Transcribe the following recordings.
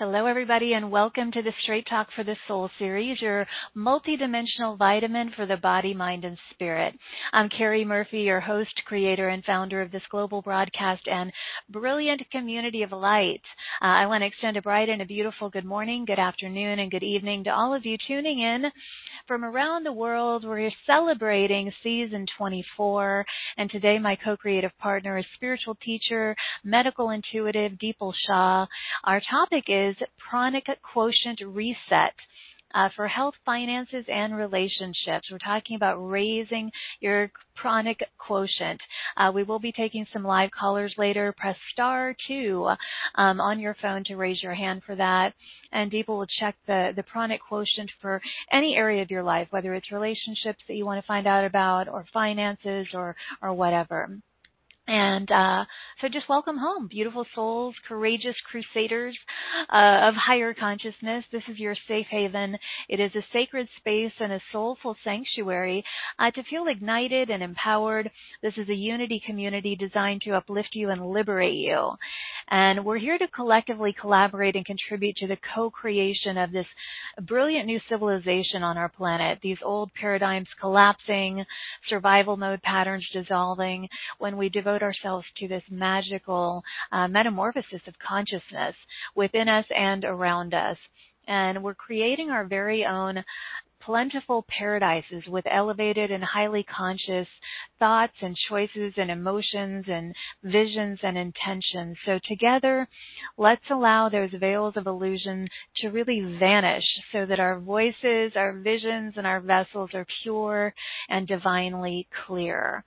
Hello, everybody, and welcome to the Straight Talk for the Soul series, your multidimensional vitamin for the body, mind, and spirit. I'm Carrie Murphy, your host, creator, and founder of this global broadcast and brilliant community of light. Uh, I want to extend a bright and a beautiful good morning, good afternoon, and good evening to all of you tuning in from around the world. We're celebrating season 24, and today my co-creative partner is spiritual teacher, medical intuitive, Deepal Shah. Our topic is is pranic quotient reset. Uh, for health, finances, and relationships. We're talking about raising your pranic quotient. Uh, we will be taking some live callers later. Press star two um, on your phone to raise your hand for that. And Deepa will check the, the pranic quotient for any area of your life, whether it's relationships that you want to find out about or finances or, or whatever. And uh, so just welcome home, beautiful souls, courageous crusaders uh, of higher consciousness. This is your safe haven. It is a sacred space and a soulful sanctuary uh, to feel ignited and empowered. This is a unity community designed to uplift you and liberate you. And we're here to collectively collaborate and contribute to the co-creation of this brilliant new civilization on our planet. These old paradigms collapsing, survival mode patterns dissolving when we devote devote ourselves to this magical uh, metamorphosis of consciousness within us and around us. And we're creating our very own plentiful paradises with elevated and highly conscious thoughts and choices and emotions and visions and intentions. So together, let's allow those veils of illusion to really vanish so that our voices, our visions, and our vessels are pure and divinely clear.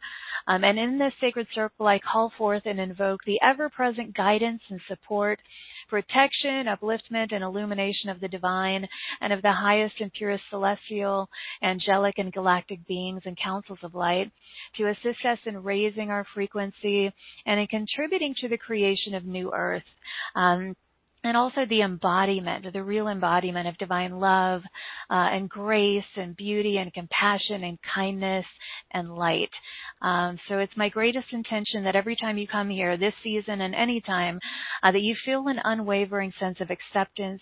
Um, and in this sacred circle, I call forth and invoke the ever-present guidance and support protection, upliftment, and illumination of the divine and of the highest and purest celestial, angelic, and galactic beings and councils of light to assist us in raising our frequency and in contributing to the creation of new earth. Um, and also the embodiment, the real embodiment of divine love uh, and grace and beauty and compassion and kindness and light. Um, so it's my greatest intention that every time you come here this season and any time, uh, that you feel an unwavering sense of acceptance,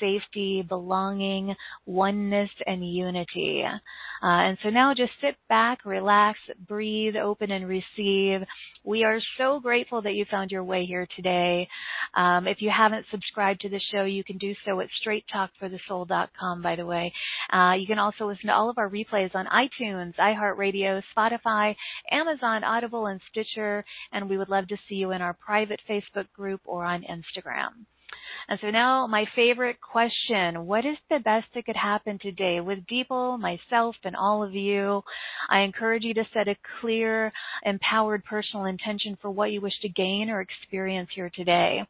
safety, belonging, oneness, and unity. Uh, and so now just sit back, relax, breathe, open, and receive. We are so grateful that you found your way here today. Um, if you haven't subscribed to the show, you can do so at straighttalkforthesoul.com, by the way. Uh, you can also listen to all of our replays on iTunes, iHeartRadio, Spotify, Amazon, Audible, and Stitcher, and we would love to see you in our private Facebook group or on Instagram. And so now my favorite question, what is the best that could happen today with people, myself, and all of you? I encourage you to set a clear, empowered personal intention for what you wish to gain or experience here today.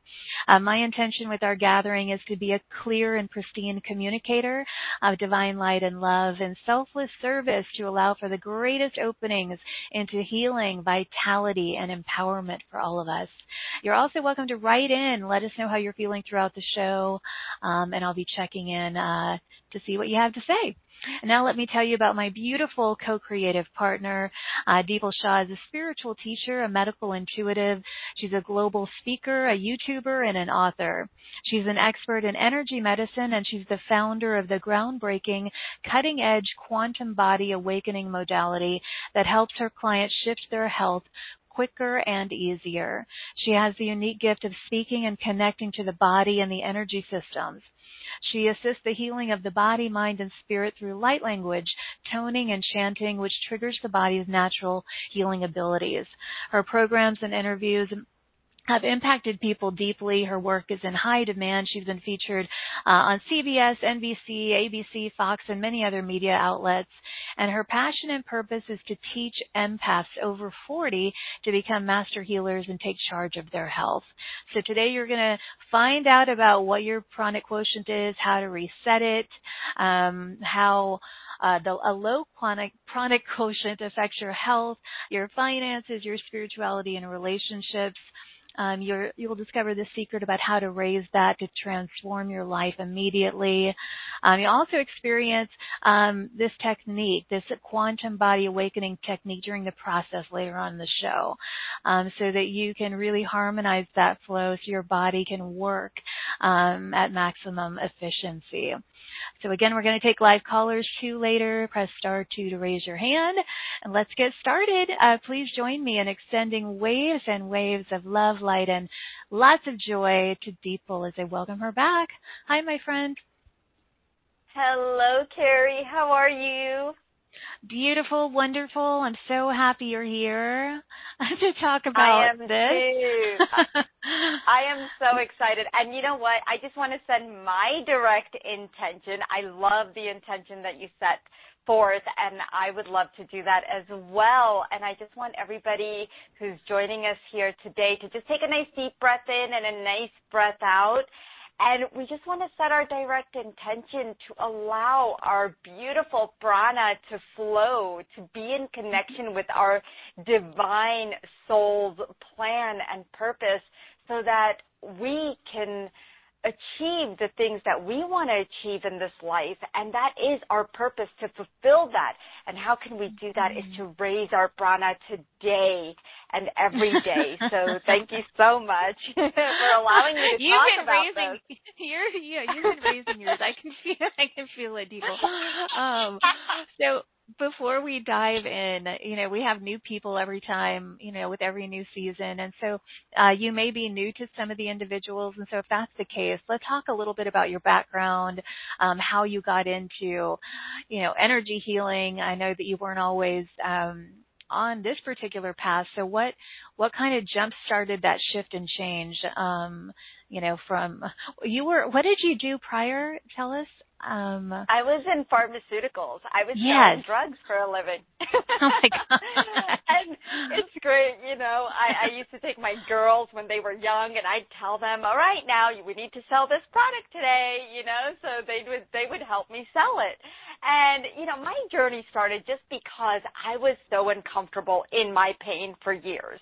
Uh, my intention with our gathering is to be a clear and pristine communicator of divine light and love and selfless service to allow for the greatest openings into healing, vitality, and empowerment for all of us. You're also welcome to write in, let us know how you're feeling throughout the show, um, and I'll be checking in uh, to see what you have to say. And now let me tell you about my beautiful co-creative partner. Uh, Deepal Shah is a spiritual teacher, a medical intuitive. She's a global speaker, a YouTuber, and an author. She's an expert in energy medicine, and she's the founder of the groundbreaking, cutting-edge quantum body awakening modality that helps her clients shift their health quicker and easier. She has the unique gift of speaking and connecting to the body and the energy systems. She assists the healing of the body, mind, and spirit through light language, toning, and chanting, which triggers the body's natural healing abilities. Her programs and interviews have impacted people deeply. Her work is in high demand. She's been featured uh, on CBS, NBC, ABC, Fox, and many other media outlets. And her passion and purpose is to teach empaths over 40 to become master healers and take charge of their health. So today you're going to find out about what your pranic quotient is, how to reset it, um, how uh, the, a low pranic, pranic quotient affects your health, your finances, your spirituality, and relationships Um, you will discover the secret about how to raise that to transform your life immediately. Um, you also experience um, this technique, this quantum body awakening technique during the process later on in the show, um, so that you can really harmonize that flow so your body can work um, at maximum efficiency. So again, we're going to take live callers two later. Press star two to raise your hand. And let's get started. Uh, please join me in extending waves and waves of love, light, and lots of joy to Deepal as I welcome her back. Hi, my friend. Hello, Carrie. How are you? Beautiful, wonderful. I'm so happy you're here to talk about I am this. Too. I am so excited. And you know what? I just want to send my direct intention. I love the intention that you set forth and I would love to do that as well. And I just want everybody who's joining us here today to just take a nice deep breath in and a nice breath out and we just want to set our direct intention to allow our beautiful prana to flow, to be in connection with our divine soul's plan and purpose so that we can achieve the things that we want to achieve in this life. And that is our purpose to fulfill that. And how can we do that is to raise our prana today and every day. So thank you so much for allowing me to you've talk been about raising, this. You're, yeah, you've been raising yours. I can feel, I can feel it, people. Um, so before we dive in, you know, we have new people every time, you know, with every new season. And so uh, you may be new to some of the individuals. And so if that's the case, let's talk a little bit about your background, um, how you got into, you know, energy healing. I know that you weren't always um, on this particular path. So what what kind of jump started that shift and change? Um, you know, from you were what did you do prior? Tell us. Um, I was in pharmaceuticals. I was yes. selling drugs for a living. oh my god! and it's great, you know. I, I used to take my girls when they were young, and I'd tell them, "All right, now we need to sell this product today," you know. So they would they would help me sell it. And you know, my journey started just because I was so uncomfortable in my pain for years.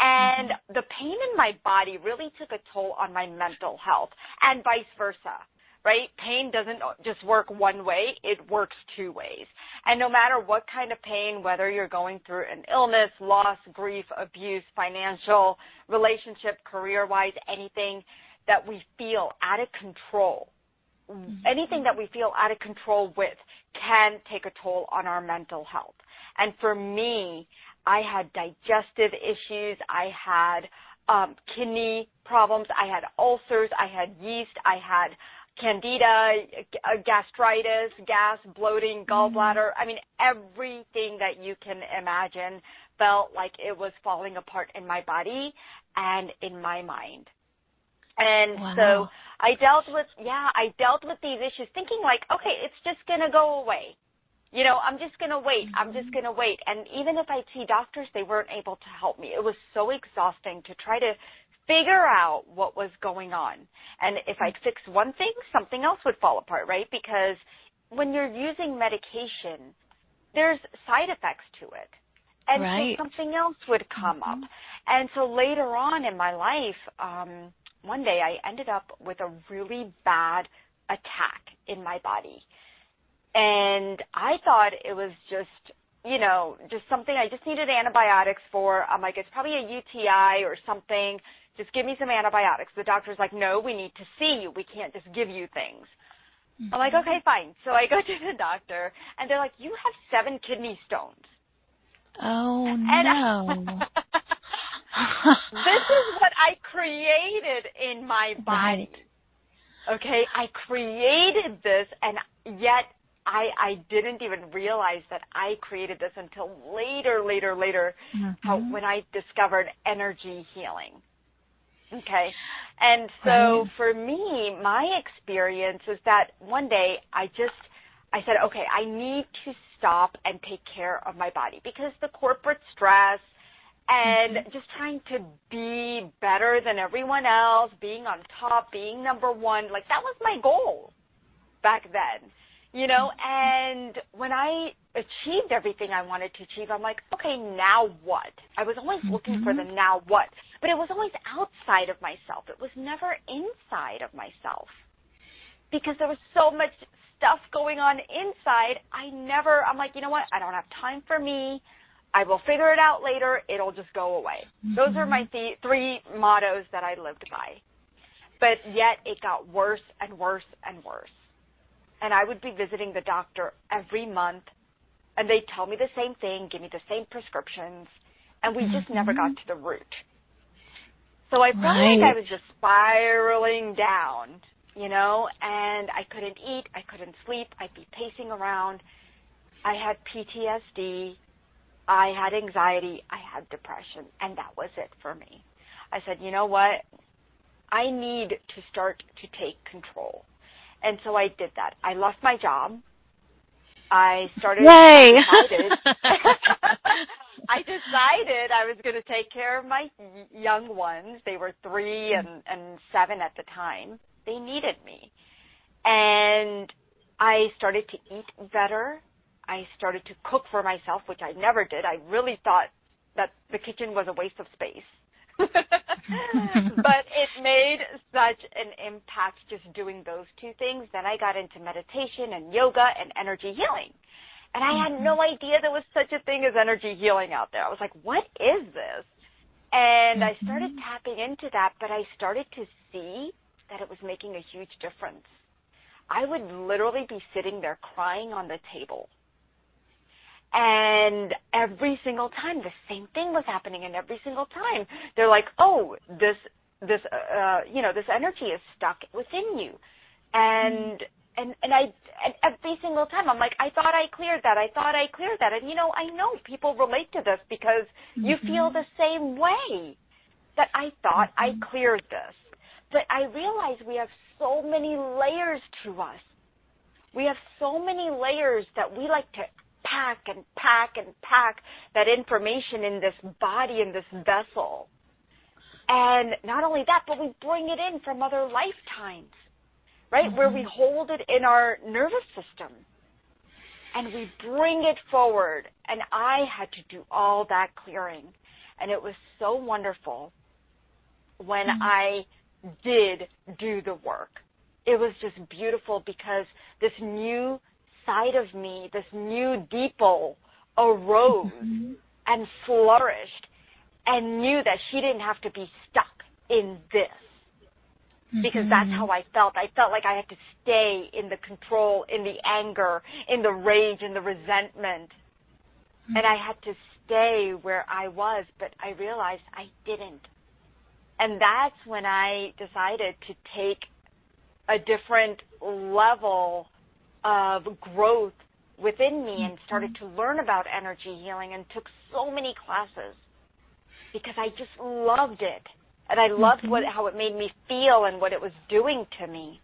And mm-hmm. the pain in my body really took a toll on my mental health and vice versa right? Pain doesn't just work one way, it works two ways. And no matter what kind of pain, whether you're going through an illness, loss, grief, abuse, financial, relationship, career wise, anything that we feel out of control, mm-hmm. anything that we feel out of control with can take a toll on our mental health. And for me, I had digestive issues. I had um, kidney problems. I had ulcers. I had yeast. I had candida, gastritis, gas, bloating, gallbladder. I mean, everything that you can imagine felt like it was falling apart in my body and in my mind. And wow. so I dealt with, yeah, I dealt with these issues thinking like, okay, it's just going to go away. You know, I'm just going to wait. Mm-hmm. I'm just going to wait. And even if I see doctors, they weren't able to help me. It was so exhausting to try to figure out what was going on. And if I'd fix one thing, something else would fall apart, right? Because when you're using medication, there's side effects to it. And right. so something else would come mm-hmm. up. And so later on in my life, um, one day I ended up with a really bad attack in my body. And I thought it was just you know, just something I just needed antibiotics for. I'm like, it's probably a UTI or something just give me some antibiotics. The doctor's like, no, we need to see you. We can't just give you things. Mm-hmm. I'm like, okay, fine. So I go to the doctor and they're like, you have seven kidney stones. Oh and no. I, this is what I created in my body. Right. Okay, I created this and yet I I didn't even realize that I created this until later, later, later, mm-hmm. how, when I discovered energy healing. Okay. And so for me, my experience is that one day I just, I said, okay, I need to stop and take care of my body because the corporate stress and mm-hmm. just trying to be better than everyone else, being on top, being number one, like that was my goal back then. You know, and when I achieved everything I wanted to achieve, I'm like, okay, now what? I was always mm-hmm. looking for the now what, but it was always outside of myself. It was never inside of myself because there was so much stuff going on inside. I never, I'm like, you know what? I don't have time for me. I will figure it out later. It'll just go away. Mm-hmm. Those are my th- three mottos that I lived by. But yet it got worse and worse and worse. And I would be visiting the doctor every month and they'd tell me the same thing, give me the same prescriptions, and we mm-hmm. just never got mm-hmm. to the root. So I felt right. like I was just spiraling down, you know, and I couldn't eat, I couldn't sleep, I'd be pacing around. I had PTSD, I had anxiety, I had depression, and that was it for me. I said, you know what? I need to start to take control. And so I did that. I left my job. I started. Yay! I decided I was going to take care of my young ones. They were three and, and seven at the time. They needed me. And I started to eat better. I started to cook for myself, which I never did. I really thought that the kitchen was a waste of space. but it made such an impact just doing those two things. Then I got into meditation and yoga and energy healing. And I had no mm-hmm. idea there was such a thing as energy healing out there. I was like, what is this? And I started mm-hmm. tapping into that, but I started to see that it was making a huge difference. I would literally be sitting there crying on the table and every single time the same thing was happening and every single time they're like, "Oh, this this uh, uh you know, this energy is stuck within you." And mm. And and I and every single time I'm like, "I thought I cleared that. I thought I cleared that." And you know, I know people relate to this because mm-hmm. you feel the same way. That I thought mm-hmm. I cleared this. But I realize we have so many layers to us. We have so many layers that we like to pack and pack and pack that information in this body, in this vessel. And not only that, but we bring it in from other lifetimes, right? Mm-hmm. Where we hold it in our nervous system and we bring it forward. And I had to do all that clearing. And it was so wonderful when mm-hmm. I did do the work. It was just beautiful because this new side of me, this new Deepo arose mm-hmm. and flourished and knew that she didn't have to be stuck in this. Because that's mm-hmm. how I felt. I felt like I had to stay in the control, in the anger, in the rage, in the resentment. Mm-hmm. And I had to stay where I was, but I realized I didn't. And that's when I decided to take a different level of growth within me and started to learn about energy healing and took so many classes because I just loved it. And I loved what how it made me feel and what it was doing to me.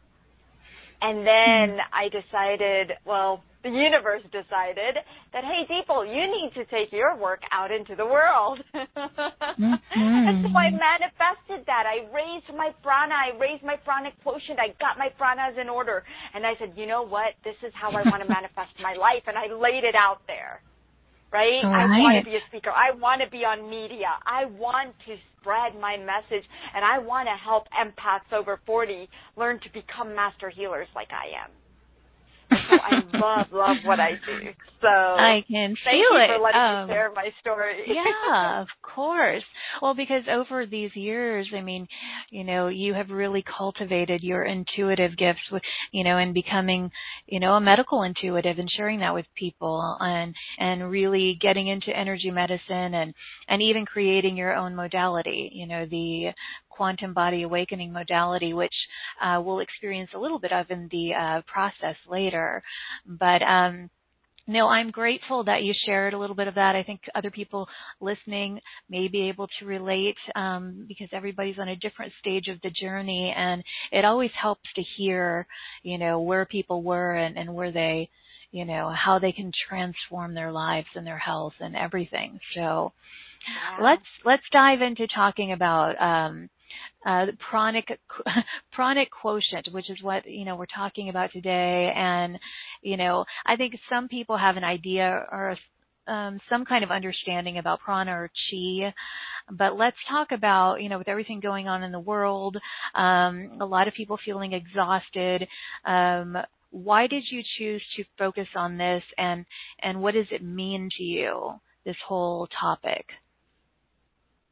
And then I decided, well, the universe decided that, hey, people, you need to take your work out into the world. mm-hmm. And so I manifested that. I raised my prana. I raised my pranic quotient. I got my pranas in order. And I said, you know what? This is how I want to manifest my life. And I laid it out there. Right? right? I want to be a speaker. I want to be on media. I want to spread my message. And I want to help empaths over 40 learn to become master healers like I am. So I love, love what I do. So I can thank feel you it. for letting um, me share my story. yeah, of course. Well, because over these years, I mean, you know, you have really cultivated your intuitive gifts, with, you know, and becoming, you know, a medical intuitive and sharing that with people, and and really getting into energy medicine and and even creating your own modality. You know, the quantum body awakening modality, which uh, we'll experience a little bit of in the uh, process later. But um, no, I'm grateful that you shared a little bit of that. I think other people listening may be able to relate um, because everybody's on a different stage of the journey, and it always helps to hear, you know, where people were and, and where they, you know, how they can transform their lives and their health and everything. So, let's let's dive into talking about um, uh, pranic pranic quotient, which is what you know we're talking about today. And you know, I think some people have an idea or um, some kind of understanding about prana or chi. But let's talk about, you know, with everything going on in the world, um, a lot of people feeling exhausted. Um, why did you choose to focus on this, and and what does it mean to you? This whole topic.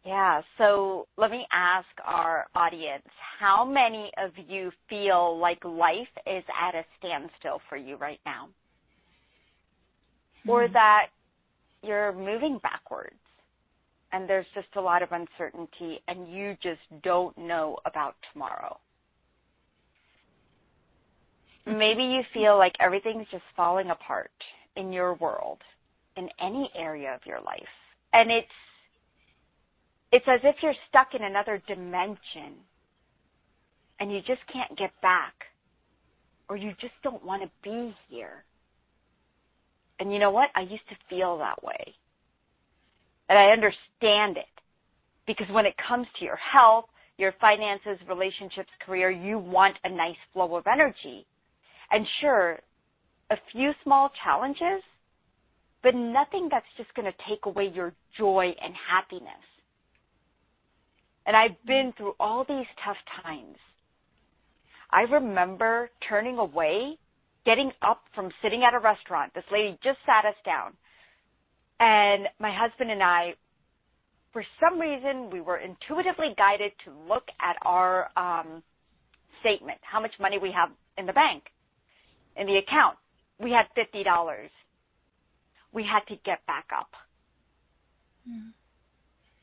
Yeah, so let me ask our audience how many of you feel like life is at a standstill for you right now? Mm-hmm. Or hmm. that you're moving backwards and there's just a lot of uncertainty and you just don't know about tomorrow? Maybe you feel like everything's just falling apart in your world, in any area of your life. And it's it's as if you're stuck in another dimension and you just can't get back or you just don't want to be here. And you know what? I used to feel that way. And I understand it because when it comes to your health, your finances, relationships, career, you want a nice flow of energy. And sure, a few small challenges, but nothing that's just going to take away your joy and happiness. And I've been through all these tough times. I remember turning away, getting up from sitting at a restaurant. This lady just sat us down. And my husband and I, for some reason, we were intuitively guided to look at our um, statement, how much money we have in the bank, in the account. We had $50. We had to get back up. Mm.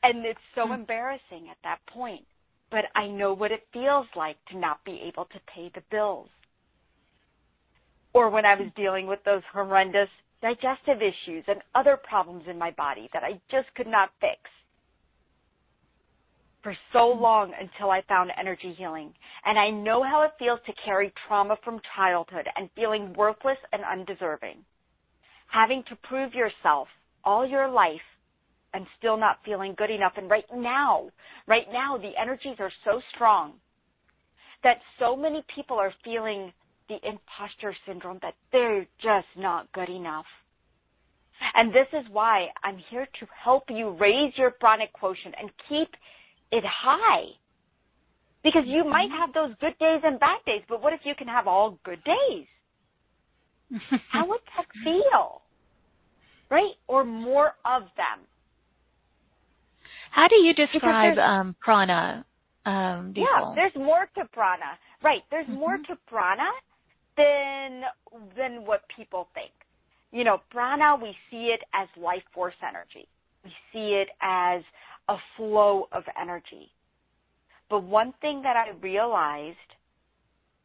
And it's so mm. embarrassing at that point. But I know what it feels like to not be able to pay the bills. Or when I was dealing with those horrendous digestive issues and other problems in my body that I just could not fix for so long until I found energy healing. And I know how it feels to carry trauma from childhood and feeling worthless and undeserving. Having to prove yourself all your life and still not feeling good enough. And right now, right now, the energies are so strong that so many people are feeling the imposter syndrome that they're just not good enough. And this is why I'm here to help you raise your pranic quotient and keep it high. Because you might mm-hmm. have those good days and bad days, but what if you can have all good days? How would that feel? Right? Or more of them. How do you describe um, prana? Um, yeah, there's more to prana. Right, there's mm-hmm. more to prana than than what people think. You know, prana we see it as life force energy. We see it as a flow of energy. But one thing that I realized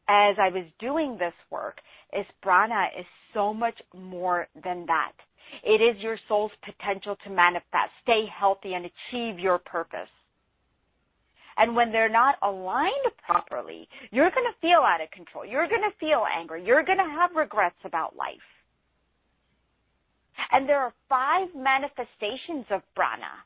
as I was doing this work is prana is so much more than that. It is your soul's potential to manifest, stay healthy, and achieve your purpose. And when they're not aligned properly, you're going to feel out of control. You're going to feel angry. You're going to have regrets about life. And there are five manifestations of prana.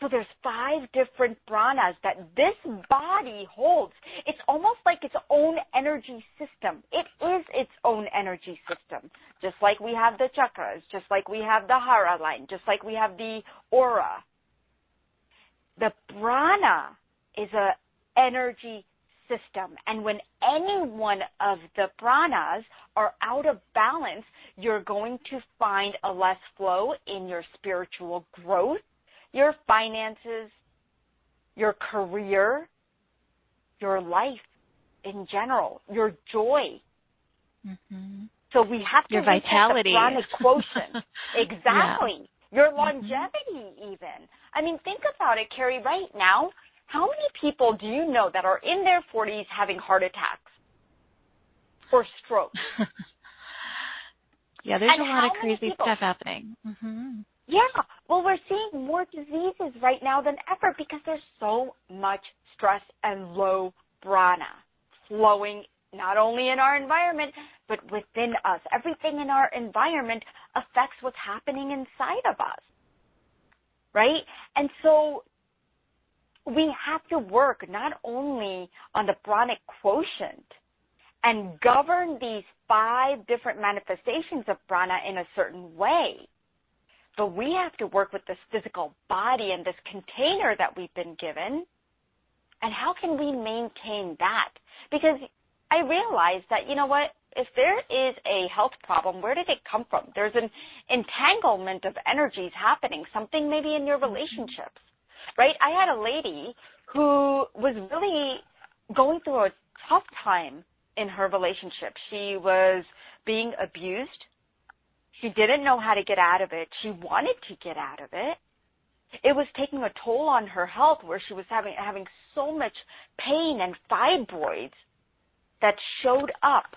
So there's five different pranas that this body holds. It's almost like its own energy system. It is its own energy system. Just like we have the chakras, just like we have the hara line, just like we have the aura. The prana is a energy system. And when any one of the pranas are out of balance, you're going to find a less flow in your spiritual growth your finances, your career, your life in general, your joy. Mm-hmm. So we have to your vitality, the quotient. exactly. Yeah. Your mm-hmm. longevity, mm-hmm. even. I mean, think about it, Carrie. Right now, how many people do you know that are in their 40s having heart attacks or strokes? yeah, there's and a lot of crazy people, stuff happening. Mm-hmm. Yeah. Well, we're seeing more diseases right now than ever because there's so much stress and low prana flowing not only in our environment, but within us. Everything in our environment affects what's happening inside of us. Right? And so we have to work not only on the pranic quotient and govern these five different manifestations of prana in a certain way, but we have to work with this physical body and this container that we've been given. And how can we maintain that? Because I realize that, you know what? If there is a health problem, where did it come from? There's an entanglement of energies happening, something maybe in your mm-hmm. relationships, right? I had a lady who was really going through a tough time in her relationship. She was being abused. She didn't know how to get out of it. She wanted to get out of it. It was taking a toll on her health where she was having having so much pain and fibroids that showed up.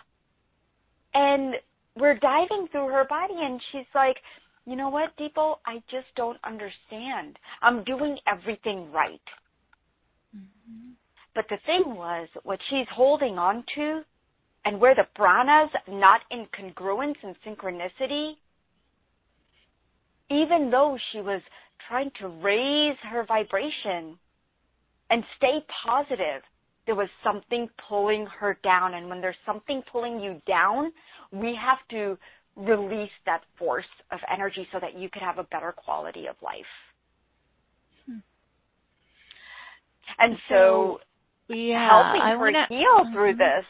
And we're diving through her body and she's like, you know what, Deepo, I just don't understand. I'm doing everything right. Mm-hmm. But the thing was, what she's holding on to and where the prana's not in congruence and synchronicity, even though she was trying to raise her vibration and stay positive, there was something pulling her down. And when there's something pulling you down, we have to release that force of energy so that you could have a better quality of life. Hmm. And so, yeah, helping I her wanna, heal mm-hmm. through this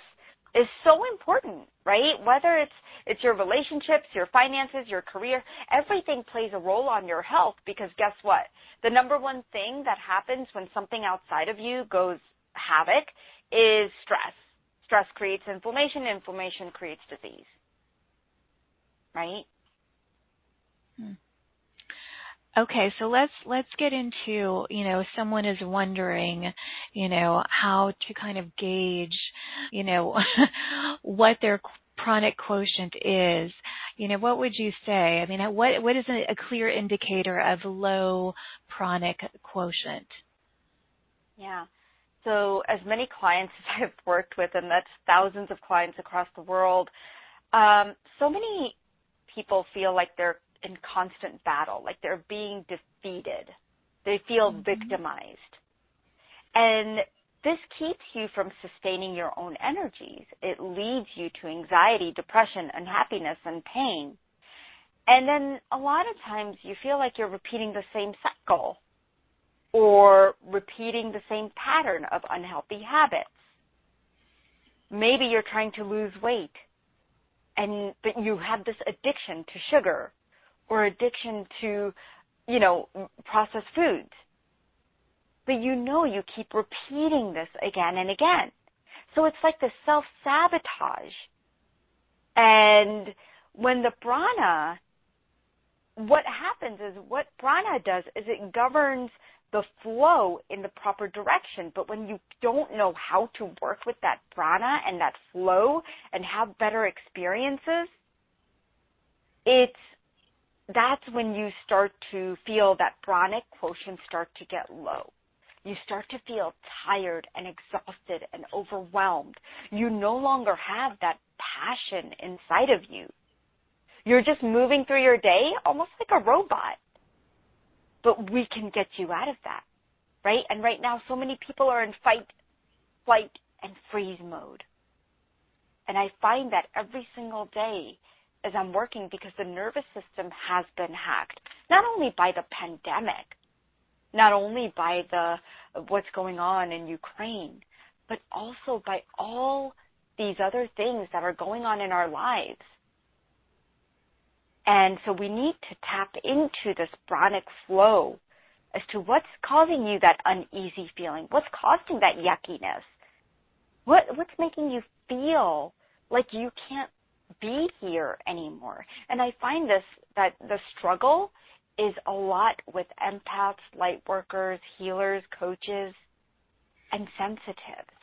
is so important, right? Whether it's it's your relationships, your finances, your career, everything plays a role on your health because guess what? The number one thing that happens when something outside of you goes havoc is stress. Stress creates inflammation, inflammation creates disease. Right? Hmm. Okay, so let's let's get into, you know, someone is wondering, you know, how to kind of gauge, you know, what their pranic quotient is. You know, what would you say? I mean, what what is a, a clear indicator of low pranic quotient? Yeah. So, as many clients as I've worked with, and that's thousands of clients across the world, um, so many people feel like they're in constant battle, like they're being defeated. They feel mm-hmm. victimized. And this keeps you from sustaining your own energies. It leads you to anxiety, depression, unhappiness, and pain. And then a lot of times you feel like you're repeating the same cycle or repeating the same pattern of unhealthy habits. Maybe you're trying to lose weight and but you have this addiction to sugar or addiction to, you know, processed foods. But you know you keep repeating this again and again. So it's like the self-sabotage. And when the prana, what happens is what prana does is it governs the flow in the proper direction. But when you don't know how to work with that prana and that flow and have better experiences, it's that's when you start to feel that pranic quotient start to get low. You start to feel tired and exhausted and overwhelmed. You no longer have that passion inside of you. You're just moving through your day almost like a robot. But we can get you out of that, right? And right now, so many people are in fight, flight, and freeze mode. And I find that every single day as I'm working because the nervous system has been hacked, not only by the pandemic, not only by the what's going on in Ukraine, but also by all these other things that are going on in our lives. And so we need to tap into this pranic flow as to what's causing you that uneasy feeling, what's causing that yuckiness, what what's making you feel like you can't be here anymore. And I find this that the struggle is a lot with empaths, light workers, healers, coaches, and sensitives.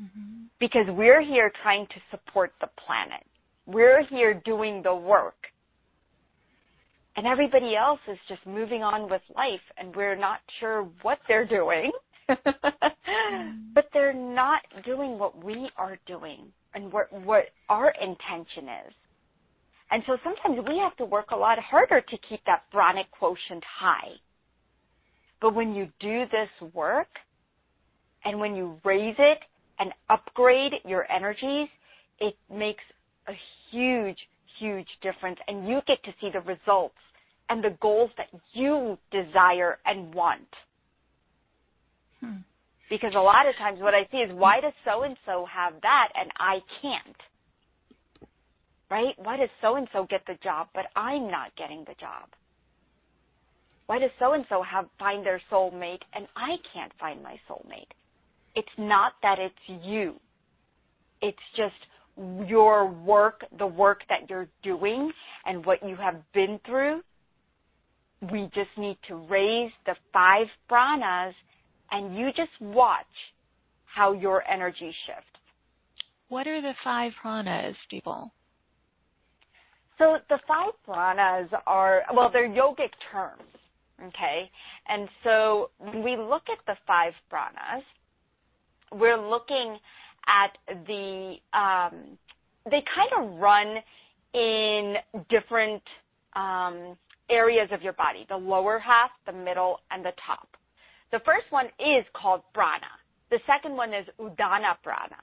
Mm-hmm. Because we're here trying to support the planet. We're here doing the work. And everybody else is just moving on with life and we're not sure what they're doing. mm-hmm. But they're not doing what we are doing and what, what our intention is. And so sometimes we have to work a lot harder to keep that pranic quotient high. But when you do this work and when you raise it and upgrade your energies, it makes a huge, huge difference and you get to see the results and the goals that you desire and want. Hmm. Because a lot of times what I see is why does so and so have that and I can't? Right? Why does so and so get the job but I'm not getting the job? Why does so and so have find their soulmate and I can't find my soulmate? It's not that it's you. It's just your work, the work that you're doing and what you have been through. We just need to raise the five pranas and you just watch how your energy shifts. What are the five pranas, people? So the five pranas are, well, they're yogic terms, okay? And so when we look at the five pranas, we're looking at the, um, they kind of run in different um, areas of your body, the lower half, the middle, and the top. The first one is called prana. The second one is udana prana.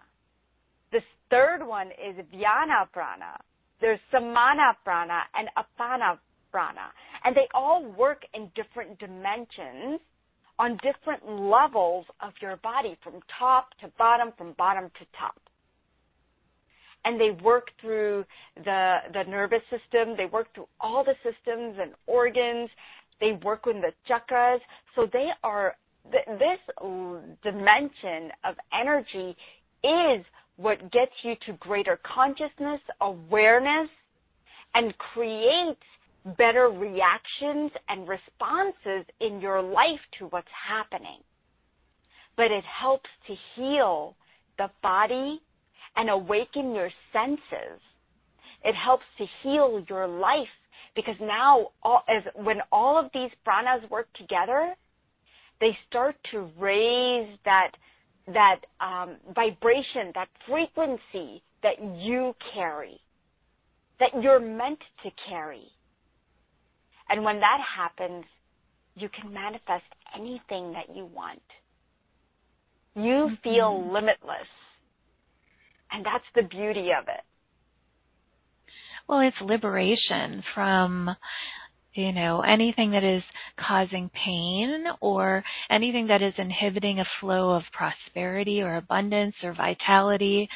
The third one is vyana prana. There's samana prana and apana prana. And they all work in different dimensions on different levels of your body from top to bottom, from bottom to top. And they work through the, the nervous system. They work through all the systems and organs. They work with the chakras. So they are, this dimension of energy is what gets you to greater consciousness, awareness, and creates better reactions and responses in your life to what's happening. But it helps to heal the body and awaken your senses. It helps to heal your life because now all, as, when all of these pranas work together, they start to raise that that um, vibration, that frequency that you carry, that you're meant to carry. And when that happens, you can manifest anything that you want. You mm-hmm. feel limitless. And that's the beauty of it. Well, it's liberation from you know, anything that is causing pain or anything that is inhibiting a flow of prosperity or abundance or vitality.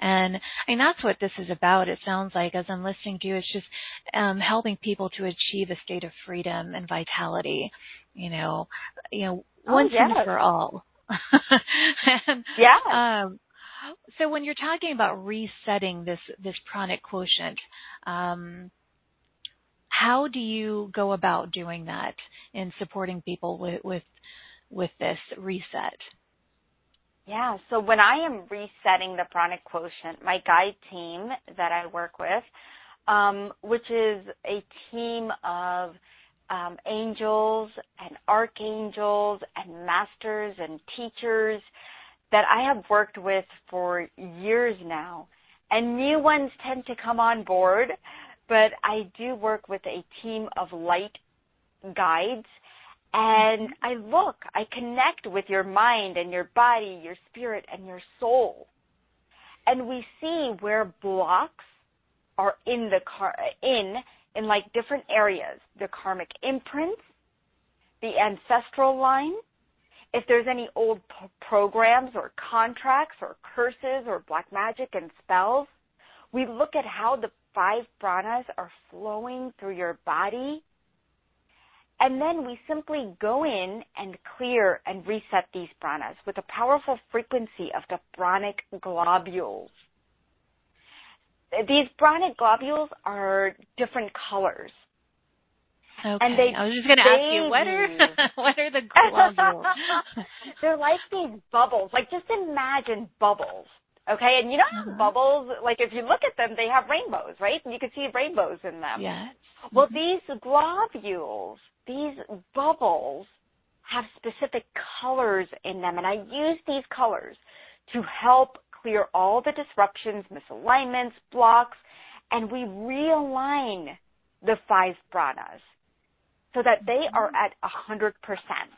And I mean, that's what this is about. It sounds like as I'm listening to you, it's just um, helping people to achieve a state of freedom and vitality. You know, you know, oh, once yes. and for all. and, yeah. Um, so when you're talking about resetting this this pranic quotient, um, how do you go about doing that in supporting people with with, with this reset? Yeah, so when I am resetting the pranic quotient, my guide team that I work with, um, which is a team of um, angels and archangels and masters and teachers that I have worked with for years now. And new ones tend to come on board but I do work with a team of light guides and mm-hmm. I look, I connect with your mind and your body, your spirit and your soul. And we see where blocks are in the car, in, in like different areas. The karmic imprints, the ancestral line, if there's any old p- programs or contracts or curses or black magic and spells, we look at how the five pranas are flowing through your body. And then we simply go in and clear and reset these pranas with a powerful frequency of the pranic globules. These pranic globules are different colors. Okay. And they I was just going to ask you what are what are the globules? They're like these bubbles. Like just imagine bubbles Okay, and you know mm-hmm. bubbles, like if you look at them, they have rainbows, right? And you can see rainbows in them. Yes. Well, mm-hmm. these globules, these bubbles have specific colors in them, and I use these colors to help clear all the disruptions, misalignments, blocks, and we realign the five pranas so that they are mm-hmm. at a hundred percent.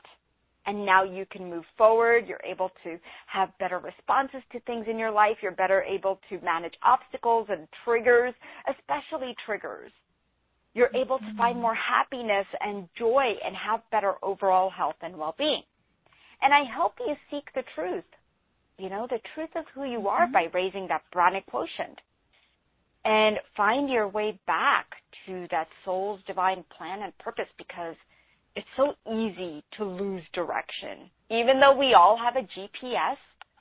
and now you can move forward. You're able to have better responses to things in your life. You're better able to manage obstacles and triggers, especially triggers. You're able to find more happiness and joy and have better overall health and well-being. And I help you seek the truth. You know, the truth of who you are by raising that pranic quotient and find your way back to that soul's divine plan and purpose because it's so easy to lose direction. Even though we all have a GPS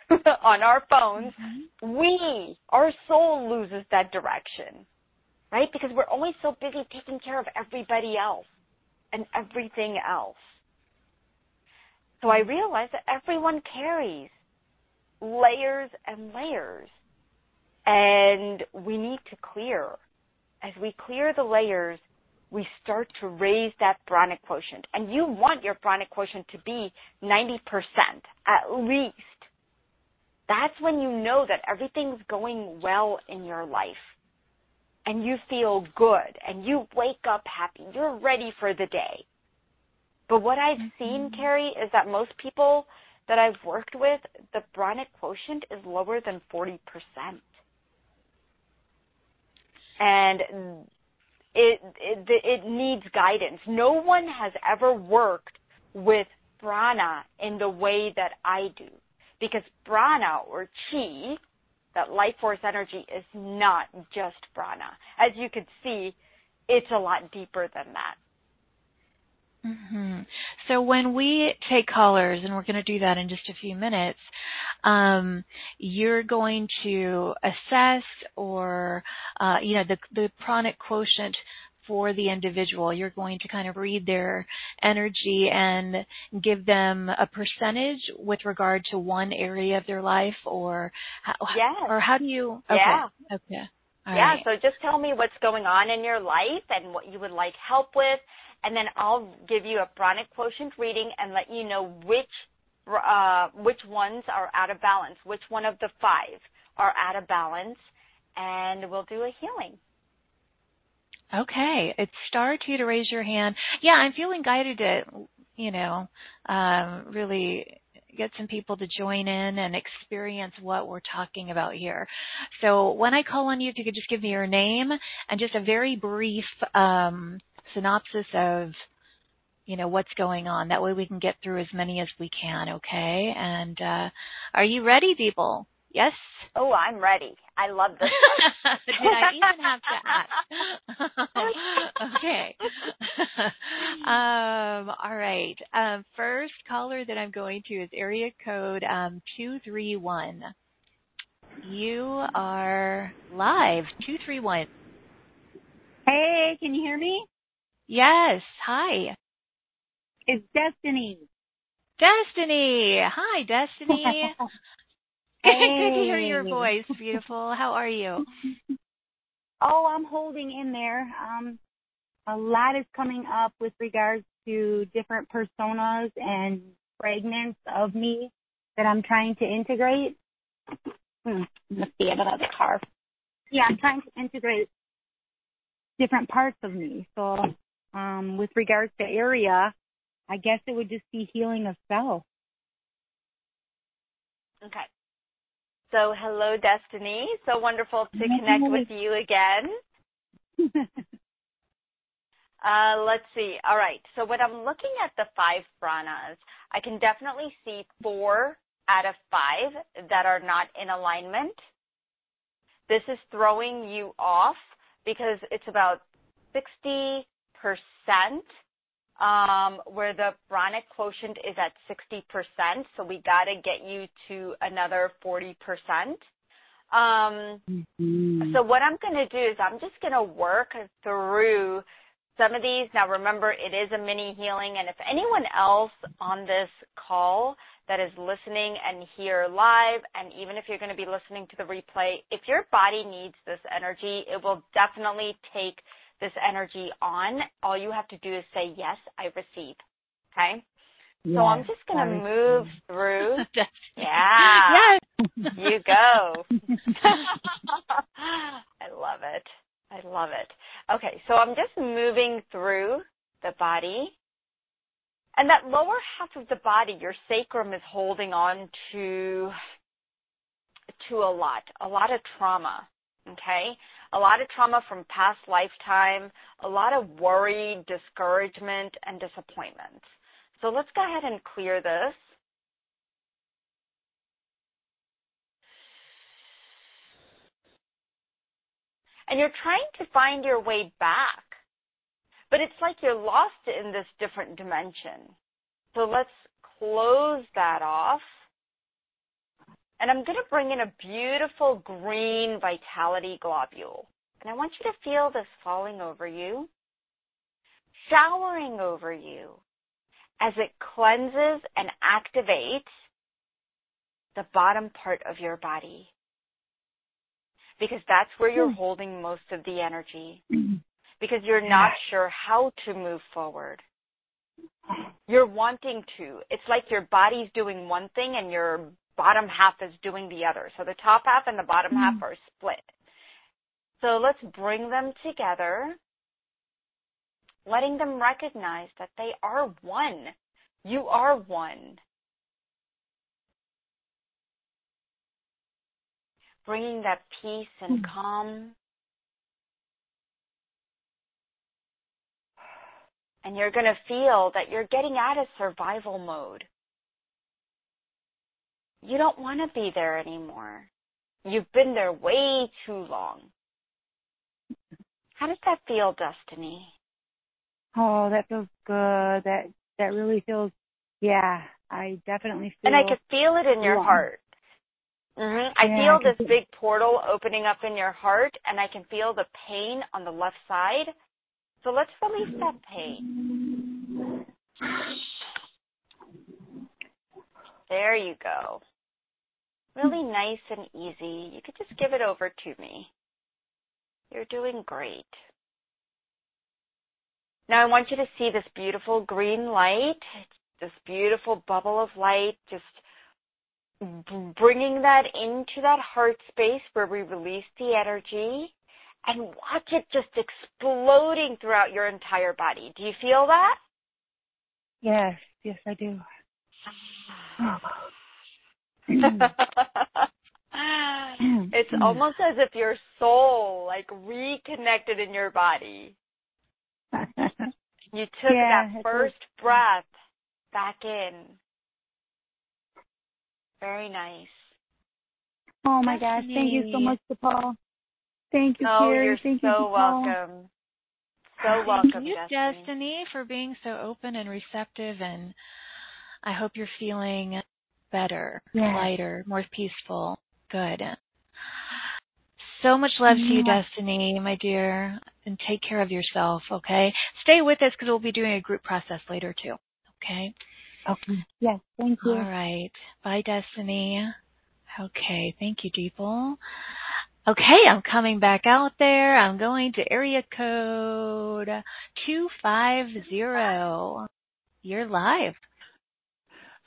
on our phones, mm-hmm. we, our soul loses that direction, right? Because we're always so busy taking care of everybody else and everything else. So I realized that everyone carries layers and layers and we need to clear. As we clear the layers, we start to raise that pranic quotient. And you want your pranic quotient to be 90% at least. That's when you know that everything's going well in your life. And you feel good and you wake up happy. You're ready for the day. But what I've mm-hmm. seen, Carrie, is that most people that I've worked with, the pranic quotient is lower than 40%. And it, it it needs guidance. No one has ever worked with prana in the way that I do because prana or chi, that life force energy, is not just prana. As you can see, it's a lot deeper than that. Mm-hmm. So when we take callers, and we're going to do that in just a few minutes, um, you're going to assess or, uh, you know, the, the pranic quotient for the individual. You're going to kind of read their energy and give them a percentage with regard to one area of their life, or how, yes. or how do you? Okay. Yeah. Okay. All yeah. Right. So just tell me what's going on in your life and what you would like help with, and then I'll give you a pranic quotient reading and let you know which which ones are out of balance, which one of the five are out of balance, and we'll do a healing. Okay, it's star two to raise your hand. Yeah, I'm feeling guided to, you know, um, really get some people to join in and experience what we're talking about here. So when I call on you, if you could just give me your name and just a very brief um, synopsis of you know what's going on. That way we can get through as many as we can. Okay. And uh, are you ready, people? Yes. Oh, I'm ready. I love this. Did I even have to ask? okay. um, all right. Um, first caller that I'm going to is area code um, two three one. You are live. Two three one. Hey, can you hear me? Yes. Hi. It's Destiny. Destiny. Hi, Destiny. Hey. Good to hear your voice, beautiful. How are you? Oh, I'm holding in there. Um, a lot is coming up with regards to different personas and fragments of me that I'm trying to integrate. Hmm, let's see, I got the car. Yeah, I'm trying to integrate different parts of me. So, um, with regards to area, I guess it would just be healing of self. Okay. So, hello, Destiny. So wonderful to connect with you again. uh, let's see. All right. So, when I'm looking at the five pranas, I can definitely see four out of five that are not in alignment. This is throwing you off because it's about 60% um, where the pranic quotient is at 60%. So we got to get you to another 40%. Um, mm-hmm. So what I'm going to do is I'm just going to work through some of these. Now remember, it is a mini healing, and if anyone else on this call that is listening and here live, and even if you're going to be listening to the replay, if your body needs this energy, it will definitely take this energy on, all you have to do is say, Yes, I receive. Okay? Yes, so I'm just going to move through. yeah. Yes. You go. I love it. I love it. Okay, so I'm just moving through the body And that lower half of the body, your sacrum is holding on to to a lot, a lot of trauma, okay? A lot of trauma from past lifetime, a lot of worry, discouragement, and disappointment. So let's go ahead and clear this. And you're trying to find your way back but it's like you're lost in this different dimension. So let's close that off. And I'm going to bring in a beautiful green vitality globule. And I want you to feel this falling over you, showering over you as it cleanses and activates the bottom part of your body. Because that's where you're hmm. holding most of the energy. because you're not sure how to move forward. You're wanting to. It's like your body's doing one thing and your bottom half is doing the other. So the top half and the bottom mm. half are split. So let's bring them together, letting them recognize that they are one. You are one. Bringing that peace and mm. calm and you're going to feel that you're getting out of survival mode. You don't want to be there anymore. You've been there way too long. How does that feel, Destiny? Oh, that feels good. That that really feels yeah, I definitely feel And I can feel it in your long. heart. Mm-hmm. I yeah, feel I this big portal opening up in your heart and I can feel the pain on the left side so let's release that pain. There you go. Really nice and easy. You could just give it over to me. You're doing great. Now I want you to see this beautiful green light, this beautiful bubble of light, just bringing that into that heart space where we release the energy and watch it just exploding throughout your entire body. Do you feel that? Yes, yes, I do. Oh. it's mm. almost as if your soul like reconnected in your body. You took yeah, that first breath back in. Very nice. Oh my gosh, thank you so much, Paul. Thank you, oh, Carrie. You're Thank so you, welcome. So welcome, Thank you, Destiny. Destiny, for being so open and receptive, and I hope you're feeling better, lighter, more peaceful. Good. So much love yeah. to you, Destiny, my dear, and take care of yourself, okay? Stay with us because we'll be doing a group process later, too, okay? Okay. Yes, thank you. All right. Bye, Destiny. Okay, thank you, Deepal. Okay, I'm coming back out there. I'm going to area code 250. You're live.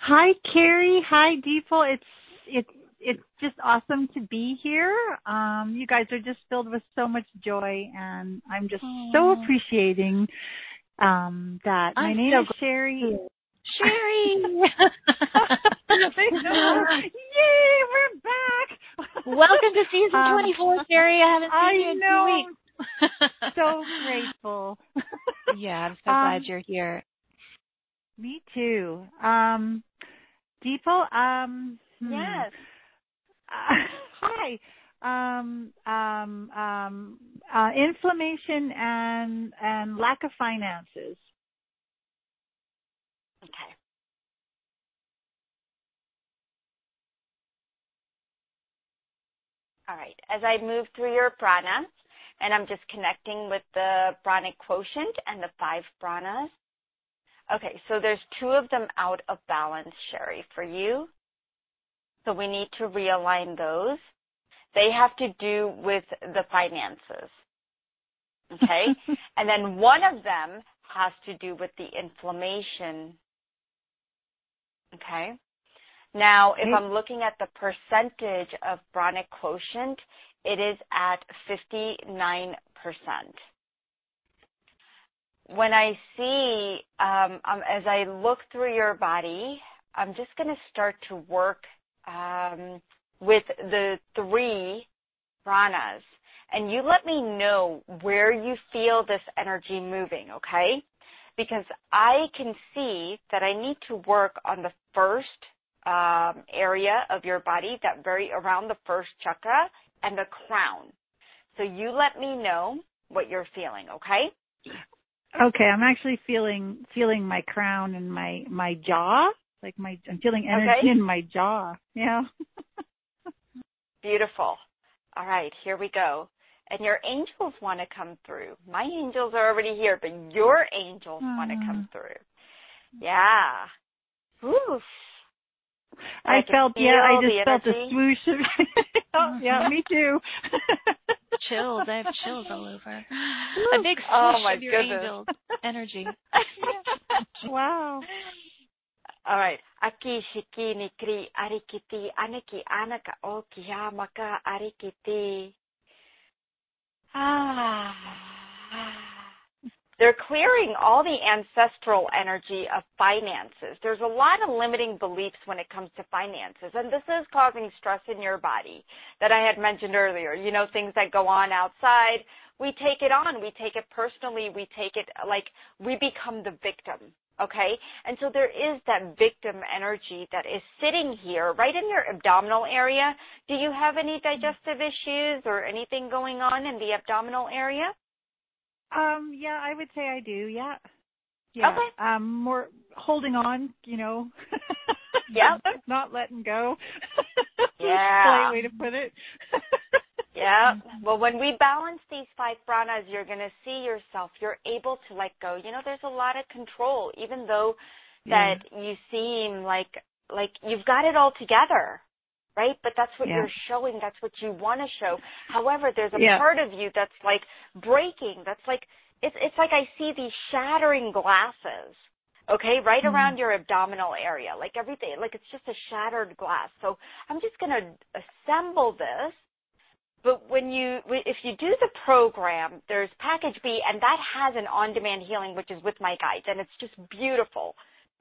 Hi, Carrie. Hi, Deepal. It's it's it's just awesome to be here. Um, you guys are just filled with so much joy, and I'm just Aww. so appreciating um, that. I'm My name so is Sherry. Sherry! Yay, we're back! Welcome to season um, 24, Sherry. I haven't seen I you in know. two weeks. so grateful. yeah, I'm so um, glad you're here. Me too. Um, Deepal, um, hmm. yes. Uh, hi. Um, um, um, uh, inflammation and and lack of finances. Okay. All right. As I move through your prana, and I'm just connecting with the pranic quotient and the five pranas. Okay, so there's two of them out of balance, Sherry, for you. So we need to realign those. They have to do with the finances. Okay? and then one of them has to do with the inflammation Okay. Now, if mm-hmm. I'm looking at the percentage of pranic quotient, it is at 59%. When I see, um, um, as I look through your body, I'm just going to start to work um, with the three pranas. And you let me know where you feel this energy moving, okay? Because I can see that I need to work on the first um, area of your body, that very around the first chakra and the crown. So you let me know what you're feeling, okay? Okay, I'm actually feeling feeling my crown and my my jaw, like my I'm feeling energy okay. in my jaw. Yeah. Beautiful. All right, here we go. And your angels want to come through. My angels are already here, but your angels mm. want to come through. Yeah. Oof. I, I felt yeah, I just felt a swoosh of oh, yeah, me too. chills. I have chills all over. A big oh, swoosh oh, of your goodness. angels energy. wow. All right. Aki shiki nikri arikiti anaki anaka o kiyamaka arikiti. Ah. They're clearing all the ancestral energy of finances. There's a lot of limiting beliefs when it comes to finances, and this is causing stress in your body that I had mentioned earlier. You know, things that go on outside, we take it on, we take it personally, we take it like we become the victim. Okay? And so there is that victim energy that is sitting here right in your abdominal area. Do you have any digestive issues or anything going on in the abdominal area? Um, yeah, I would say I do. Yeah. Yeah. Okay. Um, more holding on, you know. yeah. Not letting go. Yeah. Polite way to put it. yeah. Well, when we balance these five pranas, you're going to see yourself. You're able to let go. You know, there's a lot of control, even though that yeah. you seem like like you've got it all together right? But that's what yeah. you're showing. That's what you want to show. However, there's a yeah. part of you that's like breaking. That's like it's it's like I see these shattering glasses. Okay, right mm-hmm. around your abdominal area, like everything, like it's just a shattered glass. So I'm just going to assemble this. But when you, if you do the program, there's package B, and that has an on-demand healing, which is with my guides, and it's just beautiful.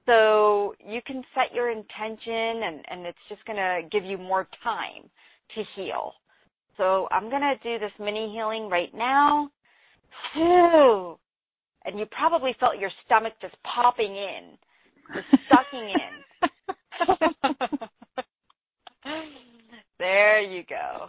So you can set your intention and, and it's just going to give you more time to heal. So I'm going to do this mini healing right now. And you probably felt your stomach just popping in, just sucking in. there you go.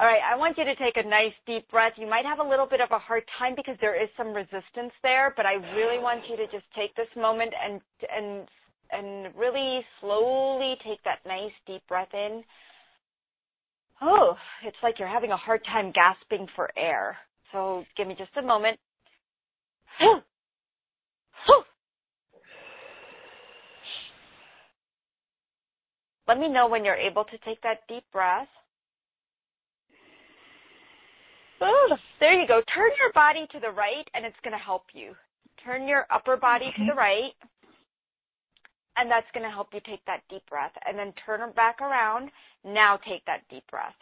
All right, I want you to take a nice deep breath. You might have a little bit of a hard time because there is some resistance there, but I really want you to just take this moment and and and really slowly take that nice deep breath in. Oh, it's like you're having a hard time gasping for air. So give me just a moment. Let me know when you're able to take that deep breath. Oh, there you go. Turn your body to the right and it's going to help you. Turn your upper body okay. to the right and that's going to help you take that deep breath. And then turn it back around. Now take that deep breath.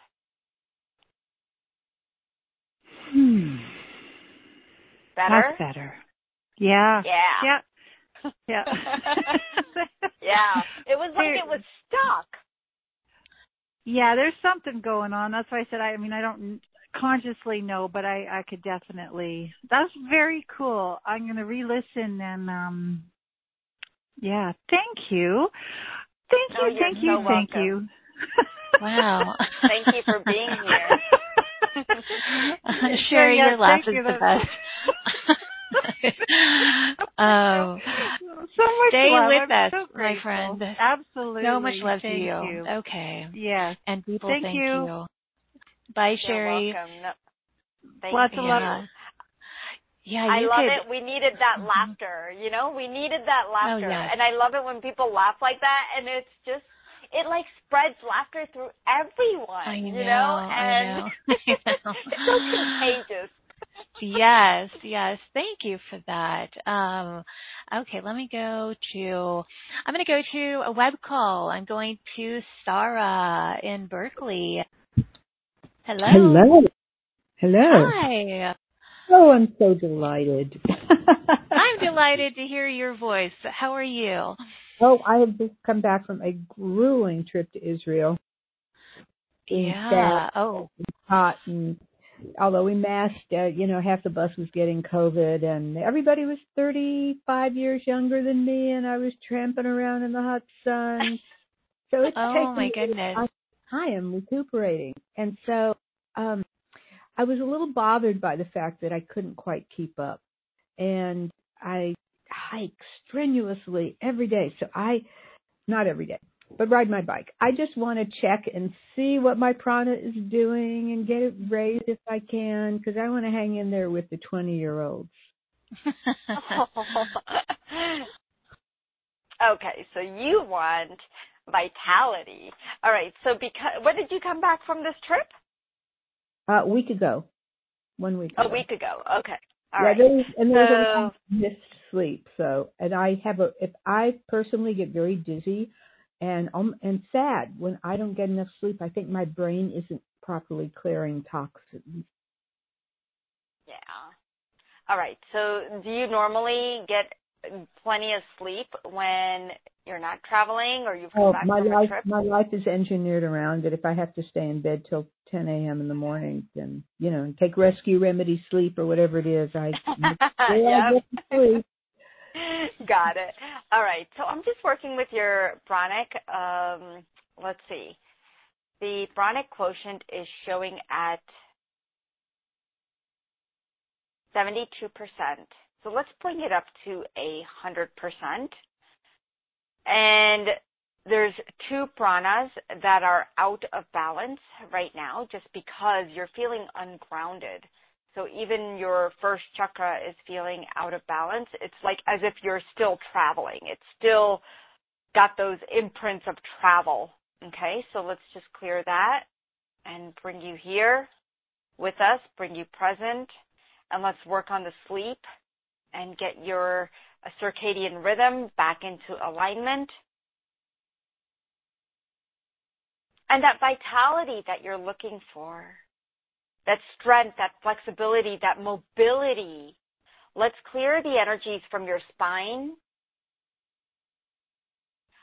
Hmm. Better? That's better. Yeah. Yeah. Yeah. Yeah. yeah. It was like it was stuck. Yeah, there's something going on. That's why I said I, I mean I don't consciously no, but I I could definitely. That's very cool. I'm going to re-listen and um yeah, thank you. Thank you, oh, thank so you, welcome. thank you. Wow. thank you for being here. Sherry, yeah, your laugh is you. the best. oh, so much stay love. with I'm us, so my friend. Absolutely. So much love thank to you. you. Okay. Yes. And people, thank, thank you. you. Bye, Sherry. You're welcome. No, thank Lots you. of love. Yeah, I love could. it. We needed that mm-hmm. laughter, you know? We needed that Oh, laughter. yes. And I love it when people laugh like that and it's just it like spreads laughter through everyone, I you know, know? I And know. it's so contagious. yes, yes. Thank you for that. Um, okay, let me go to. I'm going to go to a web call. I'm going to Sarah in Berkeley. Hello. Hello. Hello. Hi. Oh, I'm so delighted. I'm delighted to hear your voice. How are you? Oh, I have just come back from a grueling trip to Israel. Yeah. Oh. Hot and although we masked, uh, you know, half the bus was getting COVID, and everybody was 35 years younger than me, and I was tramping around in the hot sun. So it's oh my goodness. I, I am recuperating, and so um I was a little bothered by the fact that I couldn't quite keep up, and I hike strenuously every day. So I, not every day, but ride my bike. I just want to check and see what my prana is doing and get it raised if I can because I want to hang in there with the 20 year olds. okay, so you want vitality. All right, so because when did you come back from this trip? Uh, a week ago. One week ago. A week ago. Okay. All yeah, right. There was, and there was So- a lot of missed sleep. So, and I have a, if I personally get very dizzy and um and sad when I don't get enough sleep, I think my brain isn't properly clearing toxins. Yeah. All right. So do you normally get plenty of sleep when you're not traveling or you've come Oh, back my from a life, trip? my life is engineered around it. If I have to stay in bed till 10 a.m. in the morning, then you know, take rescue remedy sleep or whatever it is. I, I Yep. get sleep. Got it. All right. So I'm just working with your pranic. Um, let's see. The pranic quotient is showing at 72%. So let's bring it up to a 100%. And there's two pranas that are out of balance right now just because you're feeling ungrounded. So even your first chakra is feeling out of balance. It's like as if you're still traveling. It's still got those imprints of travel. Okay, so let's just clear that and bring you here with us, bring you present, and let's work on the sleep and get your circadian rhythm back into alignment. And that vitality that you're looking for that strength, that flexibility, that mobility. Let's clear the energies from your spine.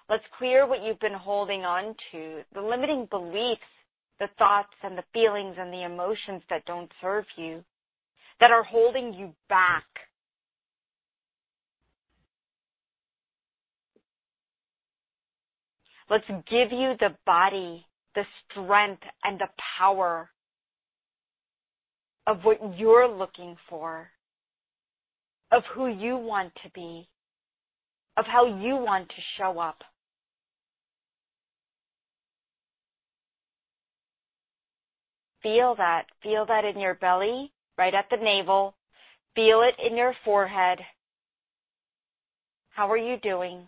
Let's clear what you've been holding on to, the limiting beliefs, the thoughts and the feelings and the emotions that don't serve you, that are holding you back. Let's give you the body, the strength and the power of what you're looking for, of who you want to be, of how you want to show up. Feel that. Feel that in your belly, right at the navel. Feel it in your forehead. How are you doing?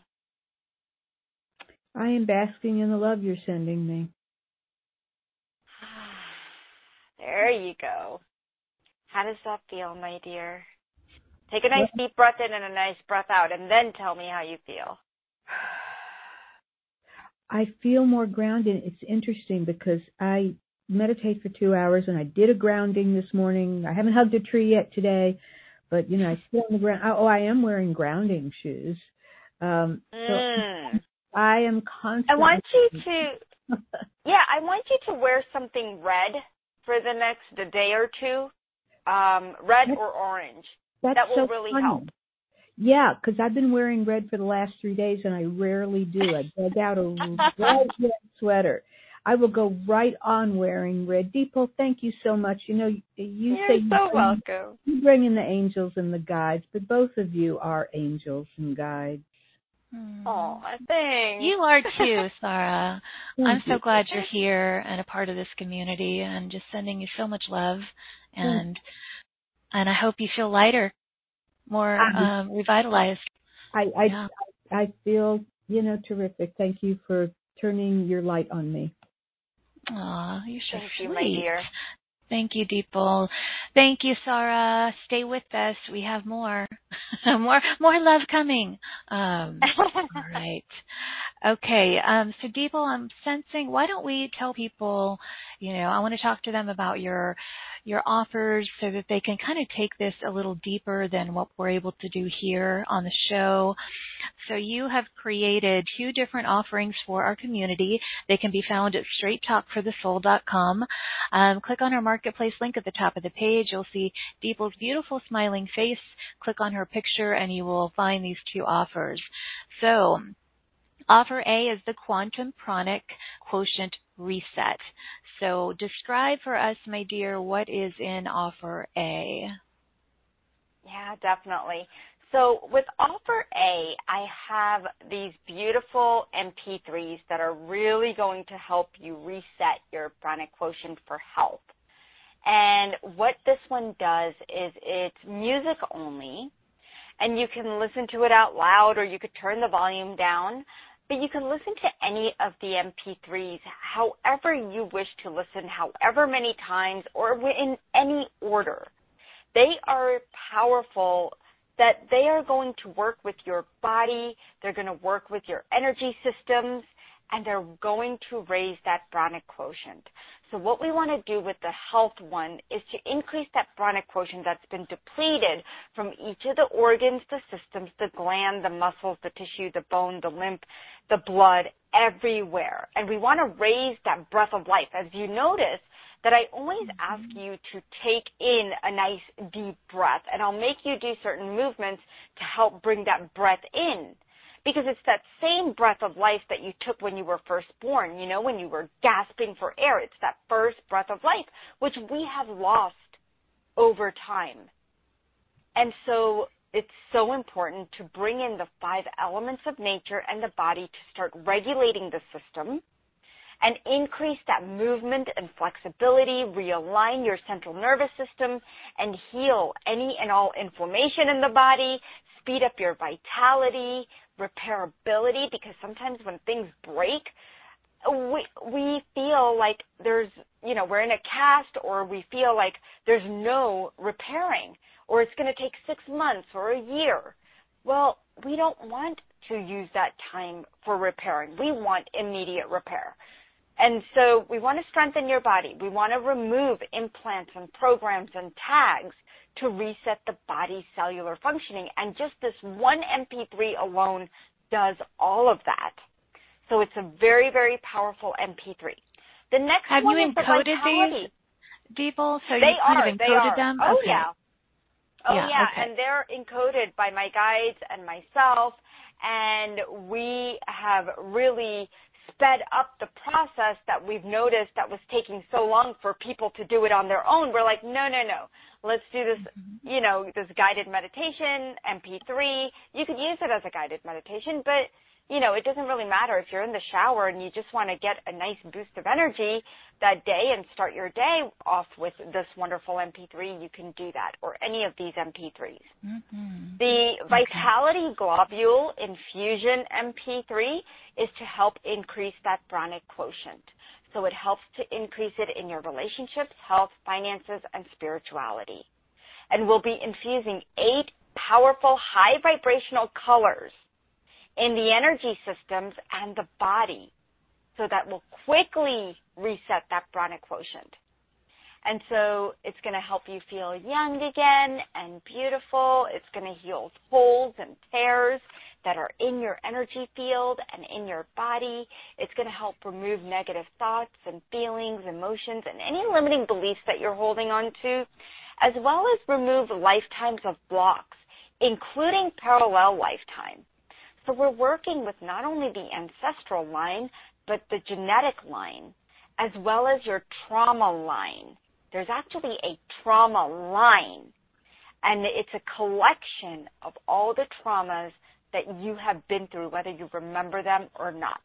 I am basking in the love you're sending me. There you go. How does that feel, my dear? Take a nice deep breath in and a nice breath out, and then tell me how you feel. I feel more grounded. It's interesting because I meditate for two hours and I did a grounding this morning. I haven't hugged a tree yet today, but you know, I sit on the ground. Oh, I am wearing grounding shoes. Um, so Mm. I am constantly. I want you to, yeah, I want you to wear something red for the next day or two, um, red or orange. That's that will so really funny. help. Yeah, because I've been wearing red for the last three days, and I rarely do. I dug out a bright red sweater. I will go right on wearing red. Deepal, thank you so much. You know, you You're say you so bring, welcome. you bring in the angels and the guides, but both of you are angels and guides. Oh, thanks. You are too, Sarah. I'm so glad you're here and a part of this community and just sending you so much love and and I hope you feel lighter, more Um, um, revitalized. I, I, Yeah. I feel, you know, terrific. Thank you for turning your light on me. Aw, you're so Thank sweet. you, my dear. Thank you, Deepal. Thank you, Sarah. Stay with us. We have more, more, more love coming. Um, all right. Okay. Um, so Deepal, I'm sensing. Why don't we tell people? You know, I want to talk to them about your, your offers so that they can kind of take this a little deeper than what we're able to do here on the show. So you have created two different offerings for our community. They can be found at straighttalkforthesoul.com. Um, click on our marketplace link at the top of the page. You'll see Deepal's beautiful smiling face. Click on her picture and you will find these two offers. So Offer A is the Quantum Pranic Quotient Reset. So describe for us, my dear, what is in Offer A? Yeah, definitely. So with Offer A, I have these beautiful MP3s that are really going to help you reset your pranic quotient for health. And what this one does is it's music only, and you can listen to it out loud or you could turn the volume down but you can listen to any of the MP3s however you wish to listen, however many times, or in any order. They are powerful that they are going to work with your body, they're going to work with your energy systems, and they're going to raise that pranic quotient. So what we want to do with the health one is to increase that pranic quotient that's been depleted from each of the organs, the systems, the gland, the muscles, the tissue, the bone, the lymph, the blood, everywhere. And we want to raise that breath of life. As you notice, that I always ask you to take in a nice deep breath and I'll make you do certain movements to help bring that breath in because it's that same breath of life that you took when you were first born, you know, when you were gasping for air. It's that first breath of life, which we have lost over time. And so it's so important to bring in the five elements of nature and the body to start regulating the system and increase that movement and flexibility, realign your central nervous system, and heal any and all inflammation in the body, speed up your vitality, repairability because sometimes when things break, we we feel like there's you know we're in a cast or we feel like there's no repairing or it's going to take 6 months or a year. Well, we don't want to use that time for repairing. We want immediate repair. And so we want to strengthen your body. We want to remove implants and programs and tags to reset the body's cellular functioning. And just this one MP3 alone does all of that. So it's a very, very powerful MP3. The next Have one you is encoded the these, Deepal? So they you kind are, of encoded them? Oh, okay. yeah. Oh, yeah, yeah. okay. And they're encoded by my guides and myself. And we have really sped up the process that we've noticed that was taking so long for people to do it on their own. We're like, no, no, no. Let's do this, mm-hmm. you know, this guided meditation, MP3. You could use it as a guided meditation, but you know, it doesn't really matter if you're in the shower and you just want to get a nice boost of energy that day and start your day off with this wonderful MP3, you can do that, or any of these MP3s. Mm-hmm. The okay. Vitality Globule Infusion MP3 is to help increase that pranic quotient. So it helps to increase it in your relationships, health, finances, and spirituality. And we'll be infusing eight powerful high vibrational colors in the energy systems and the body so that will quickly reset that pranic quotient. And so it's going to help you feel young again and beautiful. It's going to heal holes and tears that are in your energy field and in your body. It's going to help remove negative thoughts and feelings, emotions, and any limiting beliefs that you're holding on to, as well as remove lifetimes of blocks, including parallel lifetime. So we're working with not only the ancestral line, but the genetic line, as well as your trauma line. There's actually a trauma line, and it's a collection of all the traumas that you have been through, whether you remember them or not.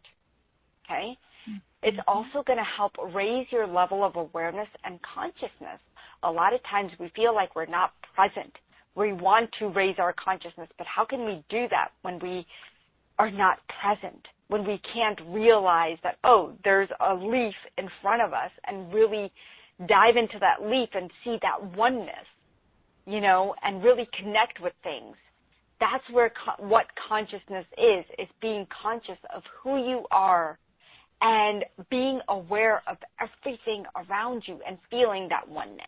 Okay? Mm-hmm. It's also going to help raise your level of awareness and consciousness. A lot of times we feel like we're not present. We want to raise our consciousness, but how can we do that when we are not present, when we can't realize that, oh, there's a leaf in front of us and really dive into that leaf and see that oneness, you know, and really connect with things. That's where co- what consciousness is, is being conscious of who you are and being aware of everything around you and feeling that oneness.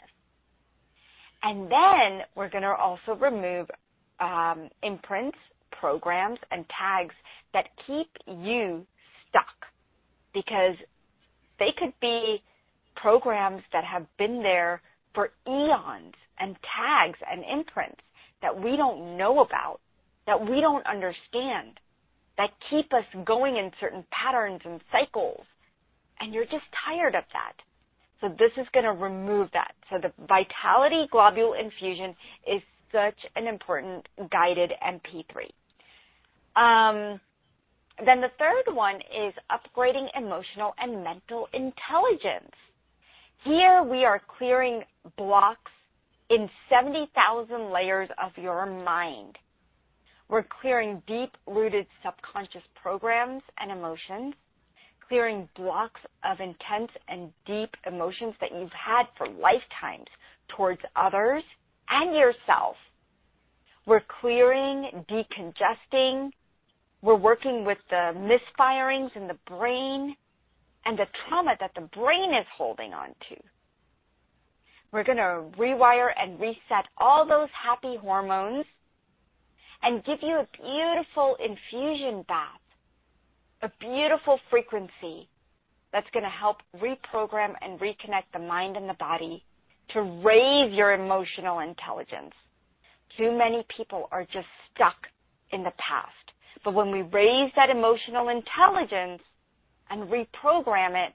And then we're going to also remove um, imprints, programs, and tags that keep you stuck because they could be programs that have been there for eons and tags and imprints that we don't know about, that we don't understand, that keep us going in certain patterns and cycles. And you're just tired of that. So this is going to remove that. So the Vitality Globule Infusion is such an important guided MP3. Um, then the third one is upgrading emotional and mental intelligence. Here we are clearing blocks in 70,000 layers of your mind. We're clearing deep rooted subconscious programs and emotions, clearing blocks of intense and deep emotions that you've had for lifetimes towards others and yourself. We're clearing, decongesting. We're working with the misfirings in the brain and the trauma that the brain is holding on to. We're going to rewire and reset all those happy hormones and give you a beautiful infusion bath, a beautiful frequency that's going to help reprogram and reconnect the mind and the body to raise your emotional intelligence. Too many people are just stuck in the past. But when we raise that emotional intelligence and reprogram it,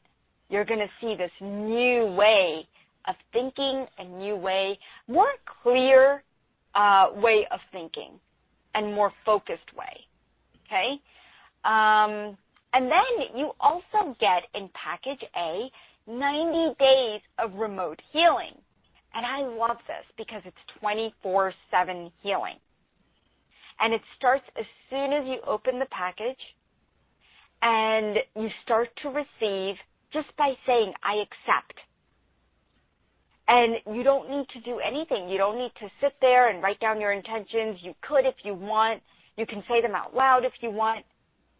you're going to see this new way of thinking, a new way, more clear uh, way of thinking, and more focused way. Okay? Um, and then you also get in package A 90 days of remote healing. And I love this because it's 24 7 healing. And it starts as soon as you open the package and you start to receive just by saying, I accept. And you don't need to do anything. You don't need to sit there and write down your intentions. You could if you want. You can say them out loud if you want.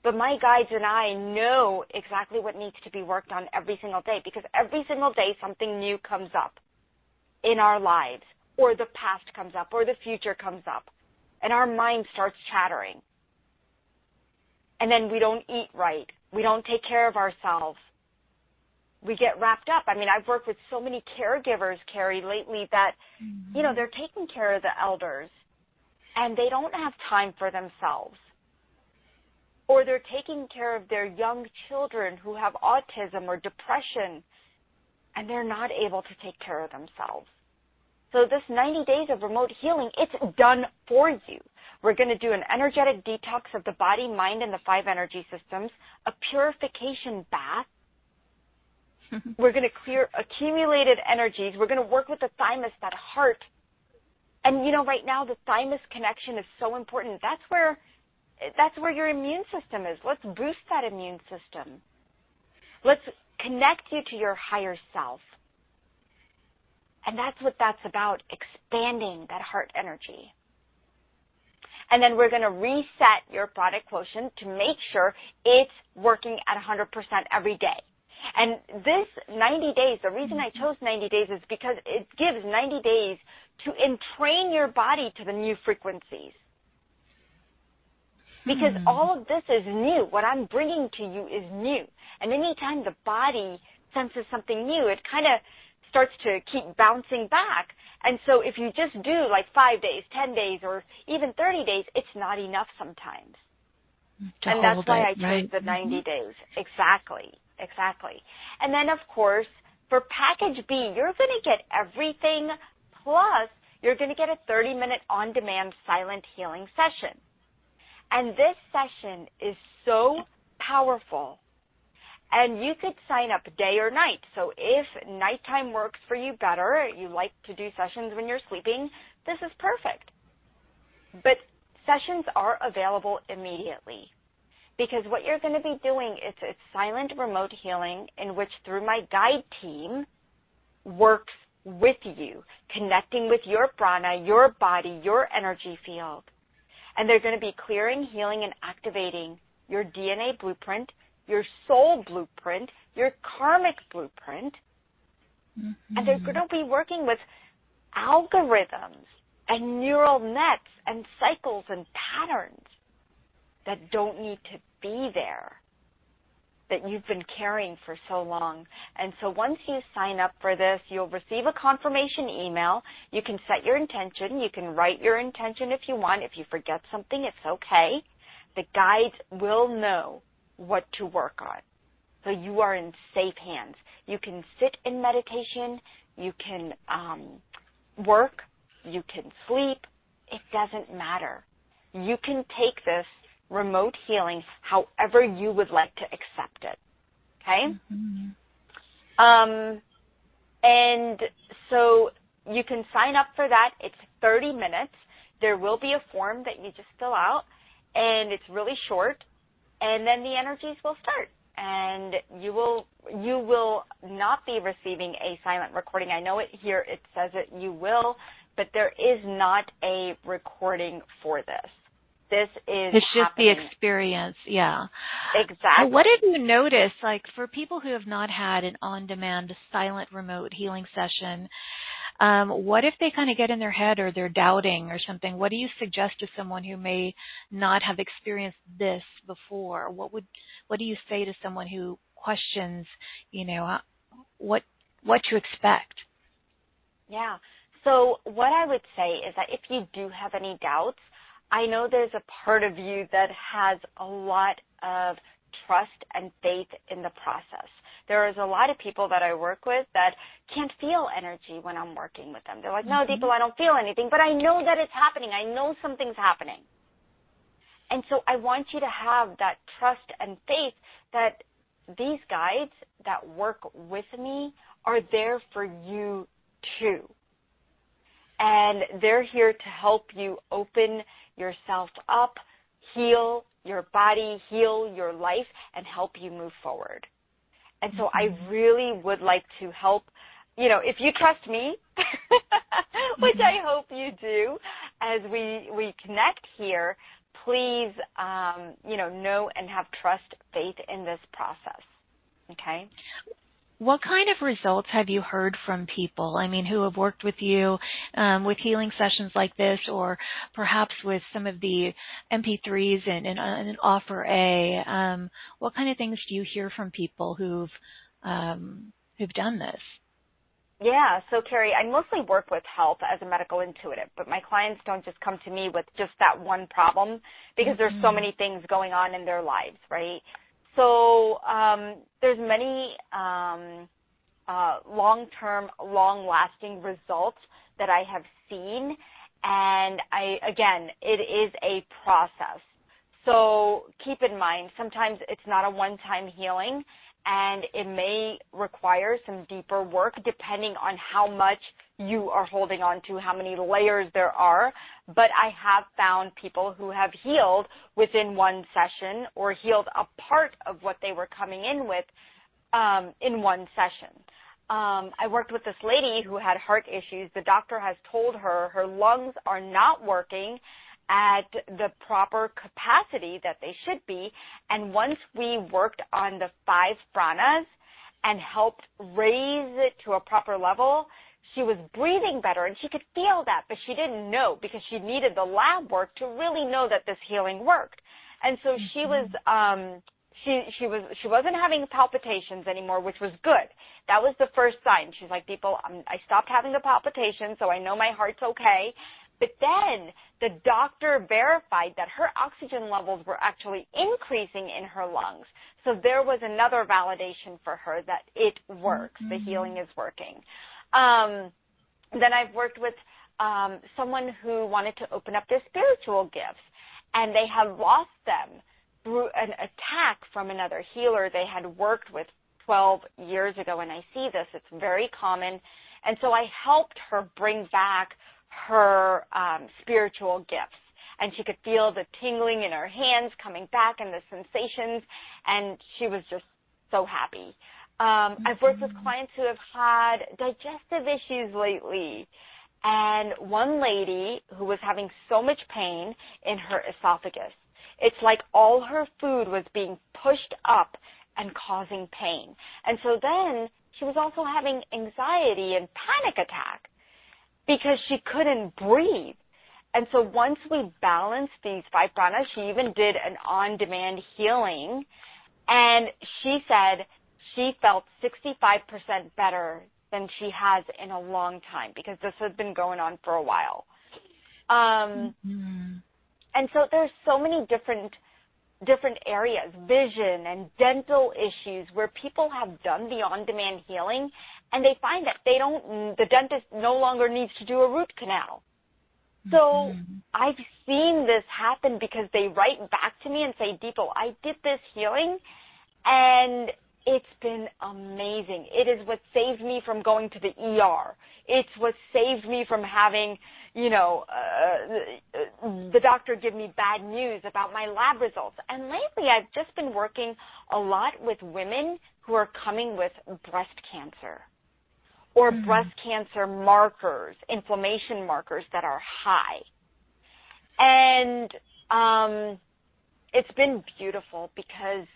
But my guides and I know exactly what needs to be worked on every single day because every single day something new comes up in our lives or the past comes up or the future comes up and our mind starts chattering. And then we don't eat right. We don't take care of ourselves we get wrapped up. I mean, I've worked with so many caregivers, Carrie, lately that, mm-hmm. you know, they're taking care of the elders and they don't have time for themselves. Or they're taking care of their young children who have autism or depression and they're not able to take care of themselves. So this 90 days of remote healing, it's done for you. We're going to do an energetic detox of the body, mind, and the five energy systems, a purification bath, we're going to clear accumulated energies. We're going to work with the thymus, that heart. And you know, right now the thymus connection is so important. That's where that's where your immune system is. Let's boost that immune system. Let's connect you to your higher self. And that's what that's about, expanding that heart energy. And then we're going to reset your pranic quotient to make sure it's working at 100% every day. And this 90 days, the reason I chose 90 days is because it gives 90 days to entrain your body to the new frequencies. Because hmm. all of this is new. What I'm bringing to you is new. And anytime the body senses something new, it kind of starts to keep bouncing back. And so if you just do like five days, 10 days, or even 30 days, it's not enough sometimes. To and that's why it, I chose right? the 90 mm-hmm. days. Exactly exactly. And then of course, for package B, you're going to get everything plus you're going to get a 30 minute on demand silent healing session. And this session is so powerful. And you could sign up day or night. So if nighttime works for you better, you like to do sessions when you're sleeping, this is perfect. But sessions are available immediately because what you're going to be doing is a silent remote healing in which through my guide team works with you, connecting with your prana, your body, your energy field. And they're going to be clearing, healing, and activating your DNA blueprint, your soul blueprint, your karmic blueprint. Mm-hmm. And they're going to be working with algorithms and neural nets and cycles and patterns that don't need to be there that you've been carrying for so long. And so once you sign up for this, you'll receive a confirmation email. You can set your intention. You can write your intention if you want. If you forget something, it's okay. The guides will know what to work on. So you are in safe hands. You can sit in meditation. You can um, work. You can sleep. It doesn't matter. You can take this remote healing however you would like to accept it. Okay? Mm-hmm. Um, and so you can sign up for that. It's 30 minutes. There will be a form that you just fill out, and it's really short. And then the energies will start, and you will you will not be receiving a silent recording. I know it here. It says it. You will, but there is not a recording for this. This is it's just happening. the experience, yeah. Exactly. what have you noticed, like for people who have not had an on-demand silent remote healing session? Um, what if they kind of get in their head or they're doubting or something? What do you suggest to someone who may not have experienced this before? What would what do you say to someone who questions, you know, what what to expect? Yeah. So what I would say is that if you do have any doubts, I know there's a part of you that has a lot of trust and faith in the process. There is a lot of people that I work with that can't feel energy when I'm working with them. They're like, no, mm-hmm. I don't feel anything, but I know that it's happening. I know something's happening. And so I want you to have that trust and faith that these guides that work with me are there for you too. And they're here to help you open yourself up, heal your body, heal your life, and help you move forward. And so I mm-hmm. really would like to help, you know, if you trust me, which I mm-hmm. hope you do, as we, we connect here, please, um, you know, know and have trust, faith in this process. Okay? What kind of results have you heard from people? I mean, who have worked with you um, with healing sessions like this, or perhaps with some of the MP3s and, and, and Offer A? Um, what kind of things do you hear from people who've um, who've done this? Yeah, so Carrie, I mostly work with health as a medical intuitive, but my clients don't just come to me with just that one problem because mm-hmm. there's so mm-hmm. many things going on in their lives, right? So um, there's many um, uh, long-term, long-lasting results that I have seen, and I again, it is a process. So keep in mind, sometimes it's not a one-time healing, and it may require some deeper work depending on how much you are holding on to, how many layers there are. But I have found people who have healed within one session or healed a part of what they were coming in with um, in one session. Um, I worked with this lady who had heart issues. The doctor has told her her lungs are not working at the proper capacity that they should be. And once we worked on the five pranas and helped raise it to a proper level, she was breathing better and she could feel that, but she didn't know because she needed the lab work to really know that this healing worked. And so mm-hmm. she was, um, she, she was, she wasn't having palpitations anymore, which was good. That was the first sign. She's like, people, I'm, I stopped having the palpitations, so I know my heart's okay. But then the doctor verified that her oxygen levels were actually increasing in her lungs. So there was another validation for her that it works. Mm-hmm. The healing is working. Um, then I've worked with um, someone who wanted to open up their spiritual gifts, and they had lost them through an attack from another healer they had worked with 12 years ago. And I see this; it's very common. And so I helped her bring back her um, spiritual gifts. And she could feel the tingling in her hands coming back and the sensations, and she was just so happy. Um, I've worked with clients who have had digestive issues lately. And one lady who was having so much pain in her esophagus, it's like all her food was being pushed up and causing pain. And so then she was also having anxiety and panic attack because she couldn't breathe. And so once we balanced these five pranas, she even did an on-demand healing and she said she felt 65% better than she has in a long time because this has been going on for a while. Um, mm-hmm. And so there's so many different different areas, vision and dental issues where people have done the on-demand healing and they find that they don't, the dentist no longer needs to do a root canal. So mm-hmm. I've seen this happen because they write back to me and say, Deepal, I did this healing and it's been amazing. It is what saved me from going to the ER. It's what saved me from having you know, uh, the doctor give me bad news about my lab results. And lately I've just been working a lot with women who are coming with breast cancer or mm-hmm. breast cancer markers, inflammation markers that are high. And um, it's been beautiful because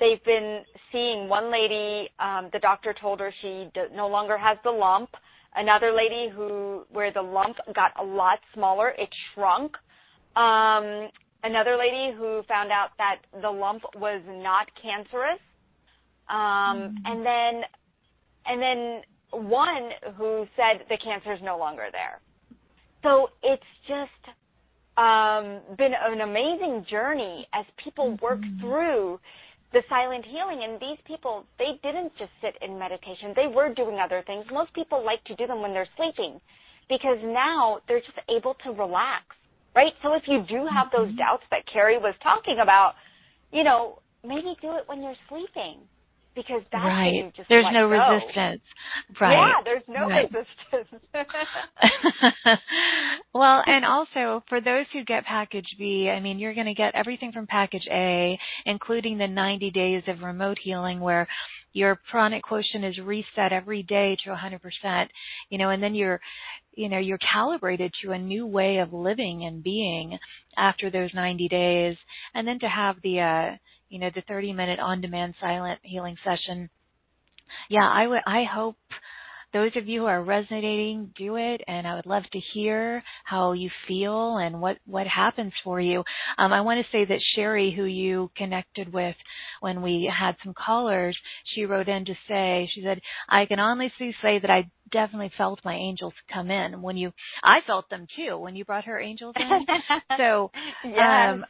they've been seeing one lady, um, the doctor told her she no longer has the lump another lady who where the lump got a lot smaller, it shrunk. Um, another lady who found out that the lump was not cancerous. Um, mm-hmm. and then and then one who said the cancer is no longer there. So it's just um, been an amazing journey as people work mm-hmm. through the silent healing and these people they didn't just sit in meditation they were doing other things most people like to do them when they're sleeping because now they're just able to relax right so if you do have those mm-hmm. doubts that carrie was talking about you know maybe do it when you're sleeping because that's right. just there's no go. resistance. Right. Yeah, there's no right. resistance. well, and also for those who get package B, I mean, you're going to get everything from package A, including the 90 days of remote healing where your pranic quotient is reset every day to 100%, you know, and then you're you know you're calibrated to a new way of living and being after those 90 days and then to have the uh you know, the 30 minute on demand silent healing session. Yeah, I would, I hope those of you who are resonating do it and I would love to hear how you feel and what what happens for you. Um, I want to say that Sherry who you connected with when we had some callers, she wrote in to say she said I can honestly say that I definitely felt my angels come in when you I felt them too when you brought her angels in. so yes. um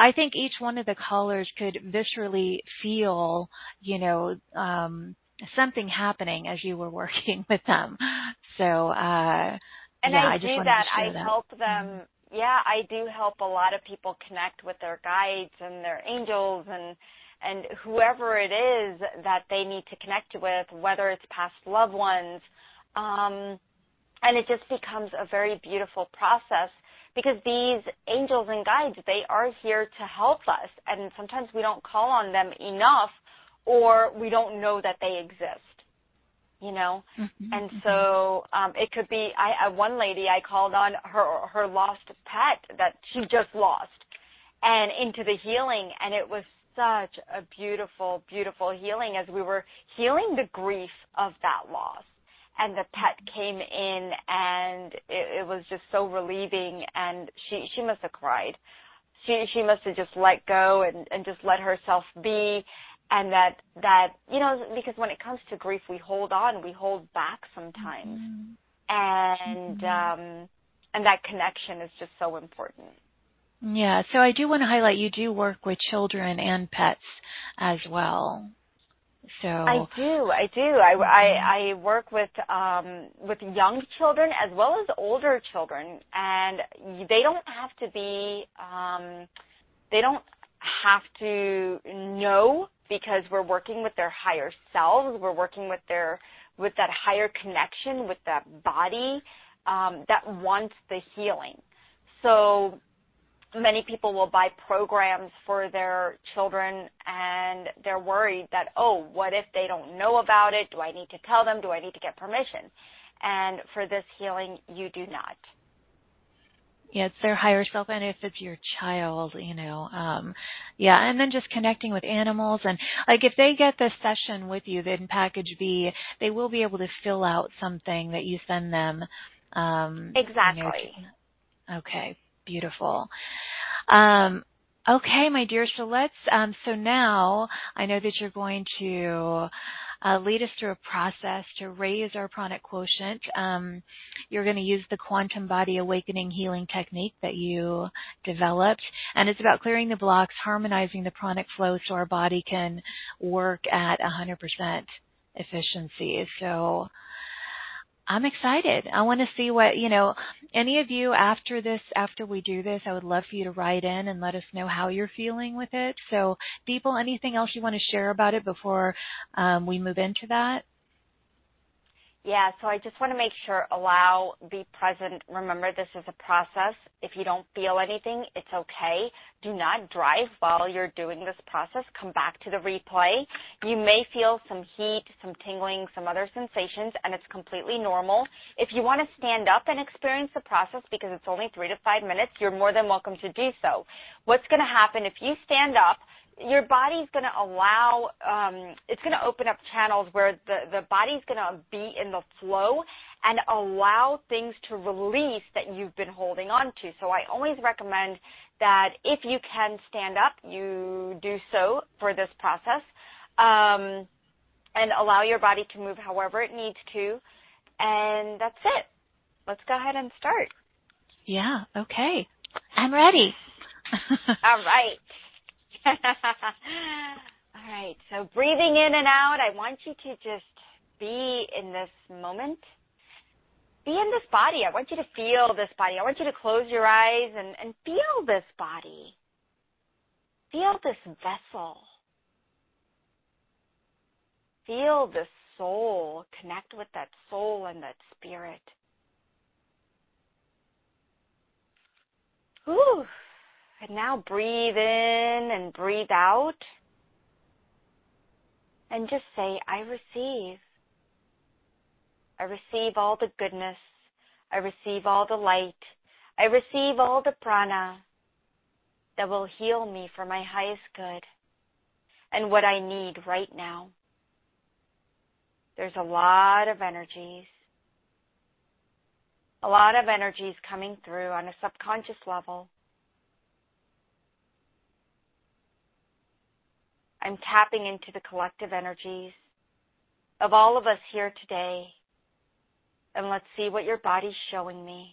I think each one of the callers could viscerally feel, you know, um, something happening as you were working with them. So, uh, and yeah, I, I do that. I that. help them. Yeah, I do help a lot of people connect with their guides and their angels and and whoever it is that they need to connect with, whether it's past loved ones. Um, and it just becomes a very beautiful process because these angels and guides, they are here to help us. And sometimes we don't call on them enough or we don't know that they exist. You know, mm-hmm, and mm-hmm. so um, it could be. I, I one lady I called on her her lost pet that she just lost, and into the healing, and it was such a beautiful, beautiful healing as we were healing the grief of that loss and the pet came in and it, it was just so relieving and she she must have cried she she must have just let go and and just let herself be and that that you know because when it comes to grief we hold on we hold back sometimes mm-hmm. and mm-hmm. um and that connection is just so important yeah so i do want to highlight you do work with children and pets as well so I do, I do. I, I, I work with um, with young children as well as older children, and they don't have to be, um, they don't have to know because we're working with their higher selves. We're working with their with that higher connection with that body um, that wants the healing. So many people will buy programs for their children and they're worried that, oh, what if they don't know about it? Do I need to tell them? Do I need to get permission? And for this healing, you do not. Yeah, it's their higher self, and if it's your child, you know, um, yeah, and then just connecting with animals, and like if they get this session with you, then package B, they will be able to fill out something that you send them, Um, exactly. You know, okay, beautiful. Um, okay, my dear. So let's. Um, so now I know that you're going to uh, lead us through a process to raise our pranic quotient. Um, you're going to use the quantum body awakening healing technique that you developed, and it's about clearing the blocks, harmonizing the pranic flow so our body can work at 100% efficiency. So I'm excited. I want to see what, you know, any of you after this, after we do this, I would love for you to write in and let us know how you're feeling with it. So, Deepal, anything else you want to share about it before um, we move into that? Yeah, so I just want to make sure, allow, be present. Remember, this is a process. If you don't feel anything, it's okay. Do not drive while you're doing this process. Come back to the replay. You may feel some heat, some tingling, some other sensations, and it's completely normal. If you want to stand up and experience the process because it's only three to five minutes, you're more than welcome to do so. What's going to happen if you stand up, your body's going to allow um, it's going to open up channels where the the body's going to be in the flow and allow things to release that you've been holding on to. So I always recommend that if you can stand up, you do so for this process, um, and allow your body to move however it needs to, and that's it. Let's go ahead and start. Yeah. Okay. I'm ready. All right. All right. So breathing in and out, I want you to just be in this moment. Be in this body. I want you to feel this body. I want you to close your eyes and, and feel this body. Feel this vessel. Feel the soul. Connect with that soul and that spirit. Ooh. And now breathe in and breathe out. And just say, I receive. I receive all the goodness. I receive all the light. I receive all the prana that will heal me for my highest good and what I need right now. There's a lot of energies, a lot of energies coming through on a subconscious level. I'm tapping into the collective energies of all of us here today. And let's see what your body's showing me.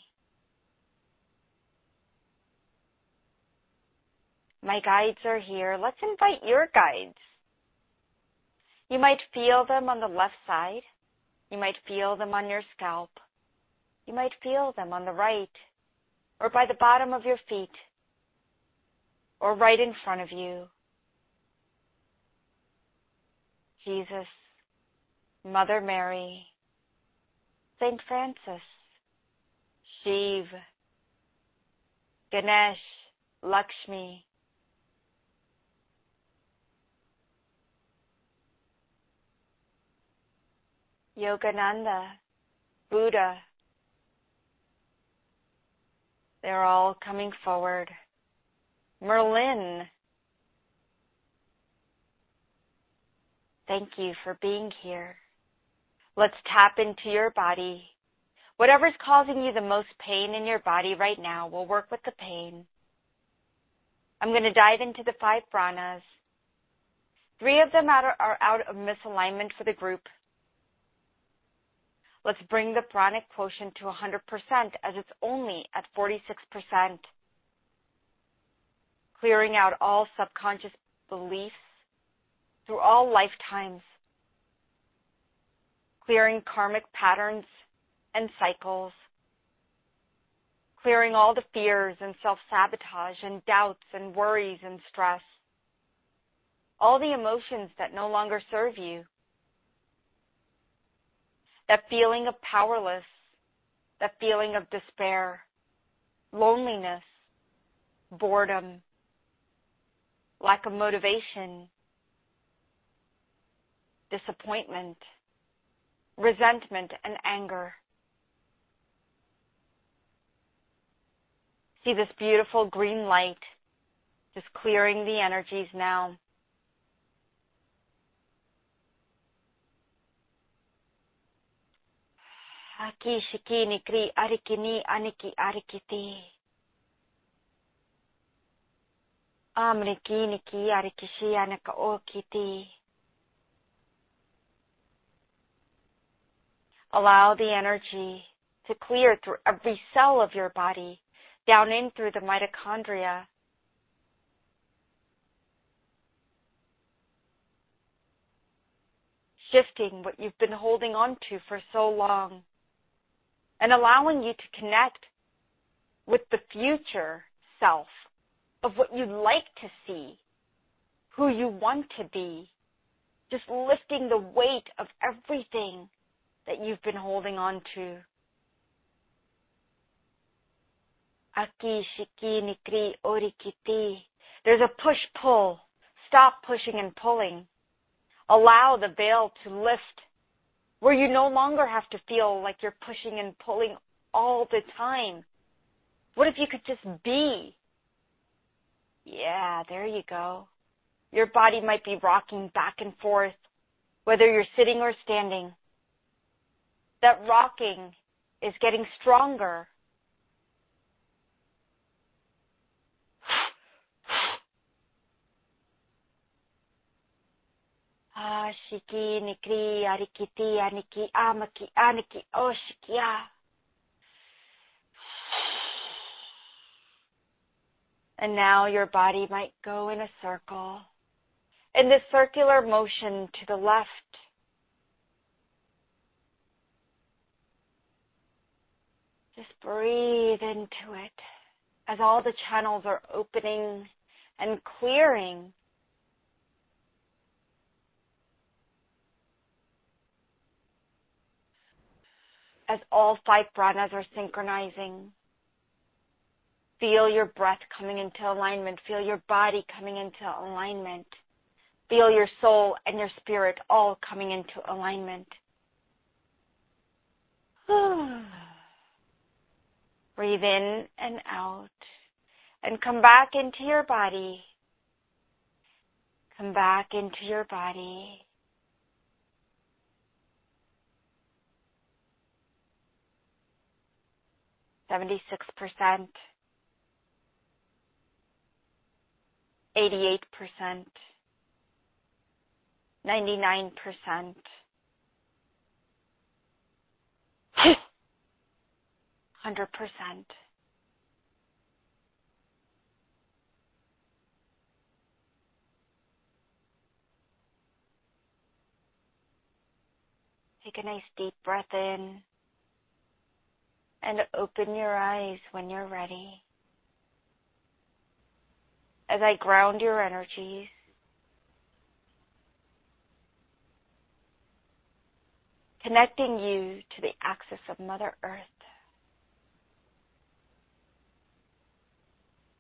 My guides are here. Let's invite your guides. You might feel them on the left side. You might feel them on your scalp. You might feel them on the right or by the bottom of your feet or right in front of you. Jesus, Mother Mary, Saint Francis, Shiv, Ganesh, Lakshmi, Yogananda, Buddha. They're all coming forward. Merlin, Thank you for being here. Let's tap into your body. Whatever's causing you the most pain in your body right now, we'll work with the pain. I'm going to dive into the five pranas. Three of them are out of misalignment for the group. Let's bring the pranic quotient to 100% as it's only at 46%. Clearing out all subconscious beliefs through all lifetimes, clearing karmic patterns and cycles, clearing all the fears and self-sabotage and doubts and worries and stress, all the emotions that no longer serve you, that feeling of powerless, that feeling of despair, loneliness, boredom, lack of motivation, disappointment, resentment, and anger. See this beautiful green light just clearing the energies now. Aki shiki kri arikini aniki arikiti. Amriki niki arikishi anaka okiti. Allow the energy to clear through every cell of your body, down in through the mitochondria. Shifting what you've been holding on to for so long and allowing you to connect with the future self of what you'd like to see, who you want to be, just lifting the weight of everything that you've been holding on to. Aki, shiki, nikri, orikiti. There's a push pull. Stop pushing and pulling. Allow the veil to lift where you no longer have to feel like you're pushing and pulling all the time. What if you could just be? Yeah, there you go. Your body might be rocking back and forth, whether you're sitting or standing. That rocking is getting stronger Ashiki, Nikri, Arikiti, Aniki, Amaki, Aniki, Oshikia. Ah. And now your body might go in a circle. In this circular motion to the left. Just breathe into it as all the channels are opening and clearing as all five pranas are synchronizing. Feel your breath coming into alignment. Feel your body coming into alignment. Feel your soul and your spirit all coming into alignment. Breathe in and out and come back into your body. Come back into your body. 76%, 88%, 99%, hundred percent. Take a nice deep breath in and open your eyes when you're ready. As I ground your energies, connecting you to the axis of Mother Earth.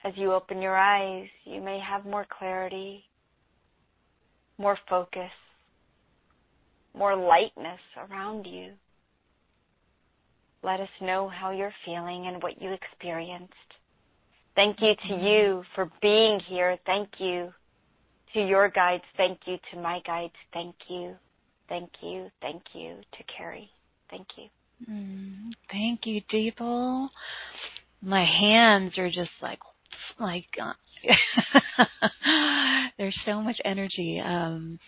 As you open your eyes, you may have more clarity, more focus, more lightness around you. Let us know how you're feeling and what you experienced. Thank you to you for being here. Thank you to your guides. Thank you to my guides. Thank you. Thank you. Thank you to Carrie. Thank you. Mm, thank you, Deepal. My hands are just like, like, uh, there's so much energy. Um,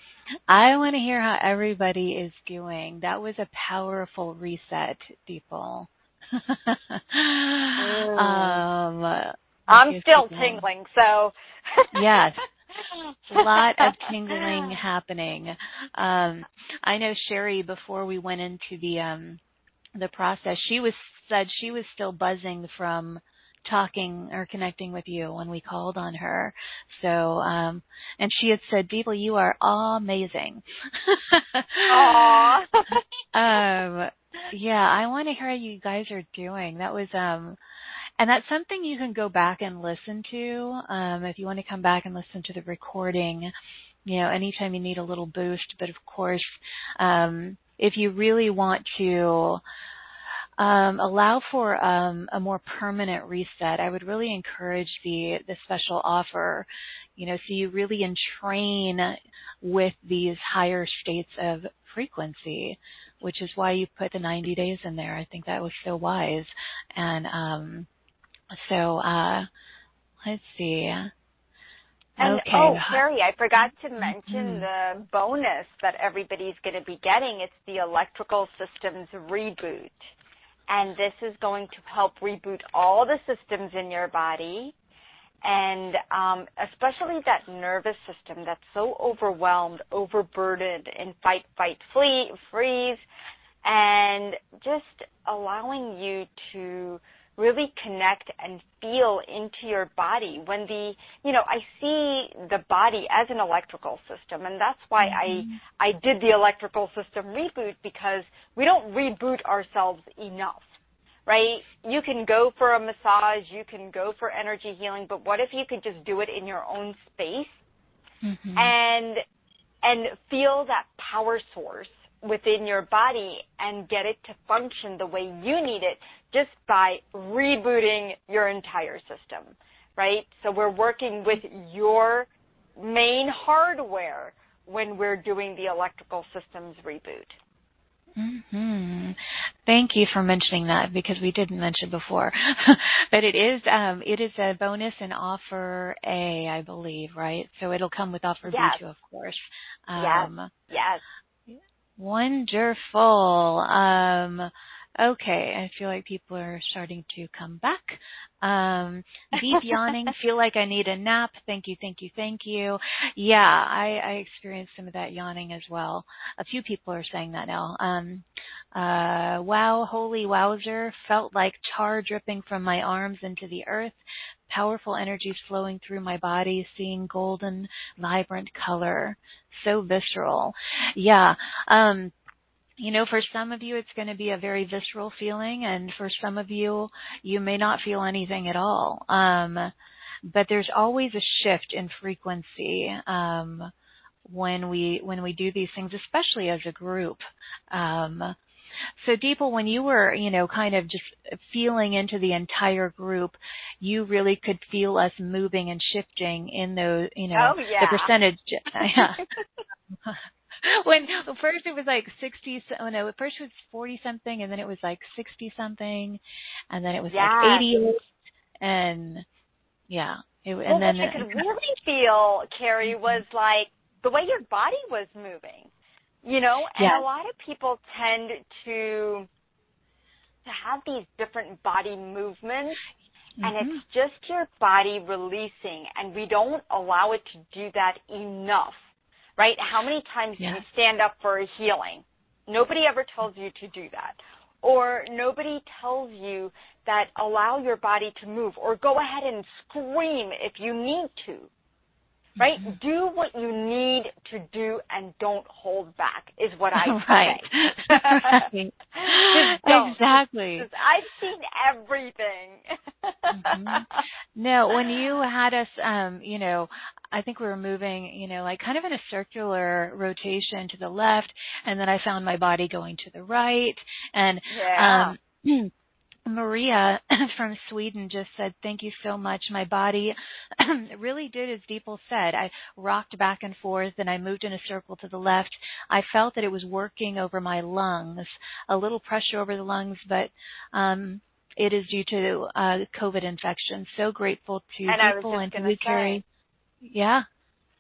I want to hear how everybody is doing. That was a powerful reset, Deepal. mm. um, I'm still people. tingling, so. yes. A lot of tingling happening. Um, I know Sherry before we went into the um, the process, she was said she was still buzzing from talking or connecting with you when we called on her. So, um, and she had said, Deepal, you are amazing. Aww. um, yeah, I want to hear how you guys are doing. That was, um, and that's something you can go back and listen to. Um, if you want to come back and listen to the recording, you know, anytime you need a little boost. But of course, um, if you really want to, um, allow for um, a more permanent reset. I would really encourage the the special offer, you know, so you really entrain with these higher states of frequency, which is why you put the 90 days in there. I think that was so wise. And um, so uh, let's see. And okay. oh, Carrie, I forgot to mention Mhm. the bonus that everybody's going to be getting. It's the electrical systems reboot. And this is going to help reboot all the systems in your body. And um, especially that nervous system that's so overwhelmed, overburdened in fight, fight, flee, freeze, and just allowing you to really connect and feel into your body when the you know i see the body as an electrical system and that's why Mhm. i i did the electrical system reboot because we don't reboot ourselves enough right you can go for a massage you can go for energy healing but what if you could just do it in your own space Mhm. and and feel that power source within your body and get it to function the way you need it just by rebooting your entire system, right? So we're working with your main hardware when we're doing the electrical systems reboot. hmm Thank you for mentioning that because we didn't mention before, but it is um, it is a bonus in offer A, I believe, right? So it'll come with offer Yes. B too, of course. Yes. Um, Yes. Wonderful. Um, Okay, I feel like people are starting to come back. Um, deep yawning, feel like I need a nap. Thank you, thank you, thank you. Yeah, I, I experienced some of that yawning as well. A few people are saying that now. Um, uh, wow, holy wowzer, felt like tar dripping from my arms into the earth. Powerful energies flowing through my body, seeing golden, vibrant color. So visceral. Yeah. Um, you know, for some of you, it's going to be a very visceral feeling, and for some of you, you may not feel anything at all. Um, but there's always a shift in frequency um, when we when we do these things, especially as a group. Um, so, Deepal, when you were, you know, kind of just feeling into the entire group, you really could feel us moving and shifting in those, you know, Oh, yeah. the percentage. Yeah. when first it was like 60 oh no first it was 40 something and then it was like 60 something and then it was Yeah. like 88 and yeah it, well, and then what I could really feel, Carrie, was like the way your body was moving. You know, and Yeah. a lot of people tend to to have these different body movements and it's mm-hmm. just your body releasing and we don't allow it to do that enough. Right? How many times do you stand up for a healing? Nobody ever tells you to do that. Or nobody tells you that allow your body to move or go ahead and scream if you need to. Right? Mhm. Do what you need to do and don't hold back is what I right say. right exactly I've seen everything. Mhm. No, when you had us, um, you know, I think we were moving, you know, like kind of in a circular rotation to the left, and then I found my body going to the right, and Yeah. um, Maria from Sweden just said, "Thank you so much. My body really did, as Deepal said. I rocked back and forth, and I moved in a circle to the left. I felt that it was working over my lungs, a little pressure over the lungs, but." um it is due to uh, COVID infection. So grateful to And people and to you, Carrie. Yeah.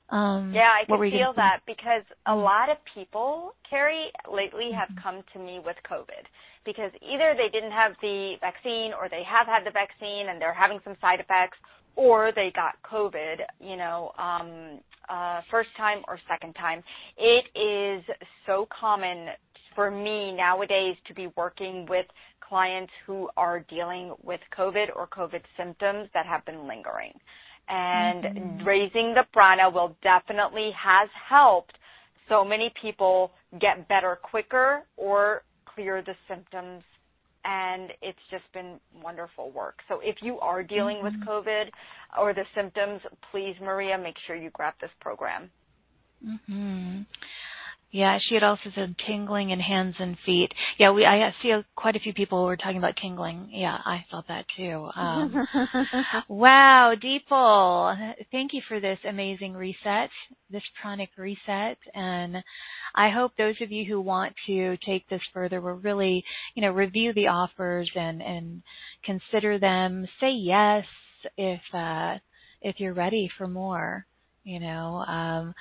Um, Yeah, I can feel that because a Mm. lot of people, Carrie, lately have Mhm. come to me with COVID because either they didn't have the vaccine or they have had the vaccine and they're having some side effects or they got COVID, you know, um, uh, first time or second time. It is so common for me nowadays to be working with clients who are dealing with COVID or COVID symptoms that have been lingering and Mhm. raising the prana will definitely has helped so many people get better quicker or clear the symptoms and it's just been wonderful work. So if you are dealing with Mhm. COVID or the symptoms, please Maria make sure you grab this program. hmm Yeah, she had also said tingling in hands and feet. Yeah, we I see a, quite a few people were talking about tingling. Yeah, I felt that too. Um, wow, Deepal, thank you for this amazing reset, this pranic reset, and I hope those of you who want to take this further will really, you know, review the offers and and consider them. Say yes if uh, if you're ready for more you know um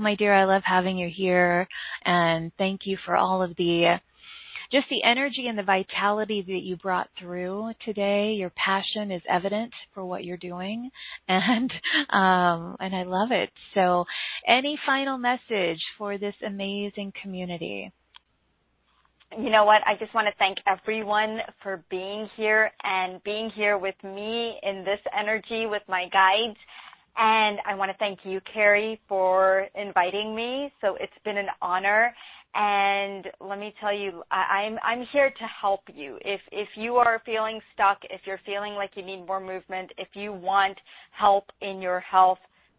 my dear i love having you here and thank you for all of the just the energy and the vitality that you brought through today. Your passion is evident for what you're doing and um and i love it. So any final message for this amazing community? You know what? I just want to thank everyone for being here and being here with me in this energy with my guides and I want to thank you, Carrie, for inviting me. So it's been an honor. And let me tell you, I, I'm I'm here to help you. If if you are feeling stuck, if you're feeling like you need more movement, if you want help in your health,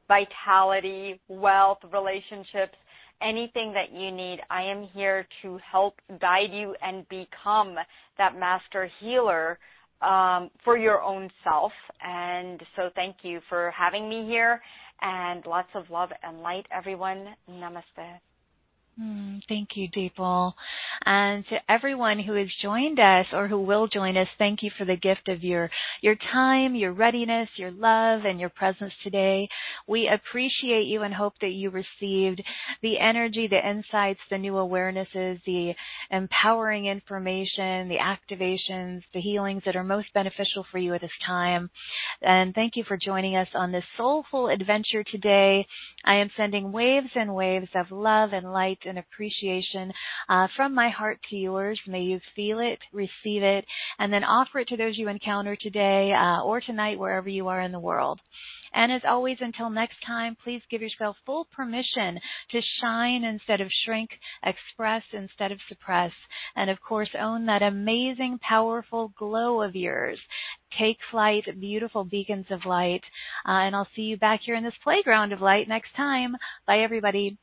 vitality, wealth, relationships, anything that you need, I am here to help guide you and become that master healer um, for your own self. And so thank you for having me here and lots of love and light, everyone. Namaste. Mm, thank you, Deepal. And to everyone who has joined us or who will join us, thank you for the gift of your, your time, your readiness, your love, and your presence today. We appreciate you and hope that you received the energy, the insights, the new awarenesses, the empowering information, the activations, the healings that are most beneficial for you at this time. And thank you for joining us on this soulful adventure today. I am sending waves and waves of love and light and appreciation uh, from my heart to yours. May you feel it, receive it, and then offer it to those you encounter today uh, or tonight, wherever you are in the world. And as always, until next time, please give yourself full permission to shine instead of shrink, express instead of suppress, and of course, own that amazing, powerful glow of yours. Take flight, beautiful beacons of light, uh, and I'll see you back here in this playground of light next time. Bye, everybody.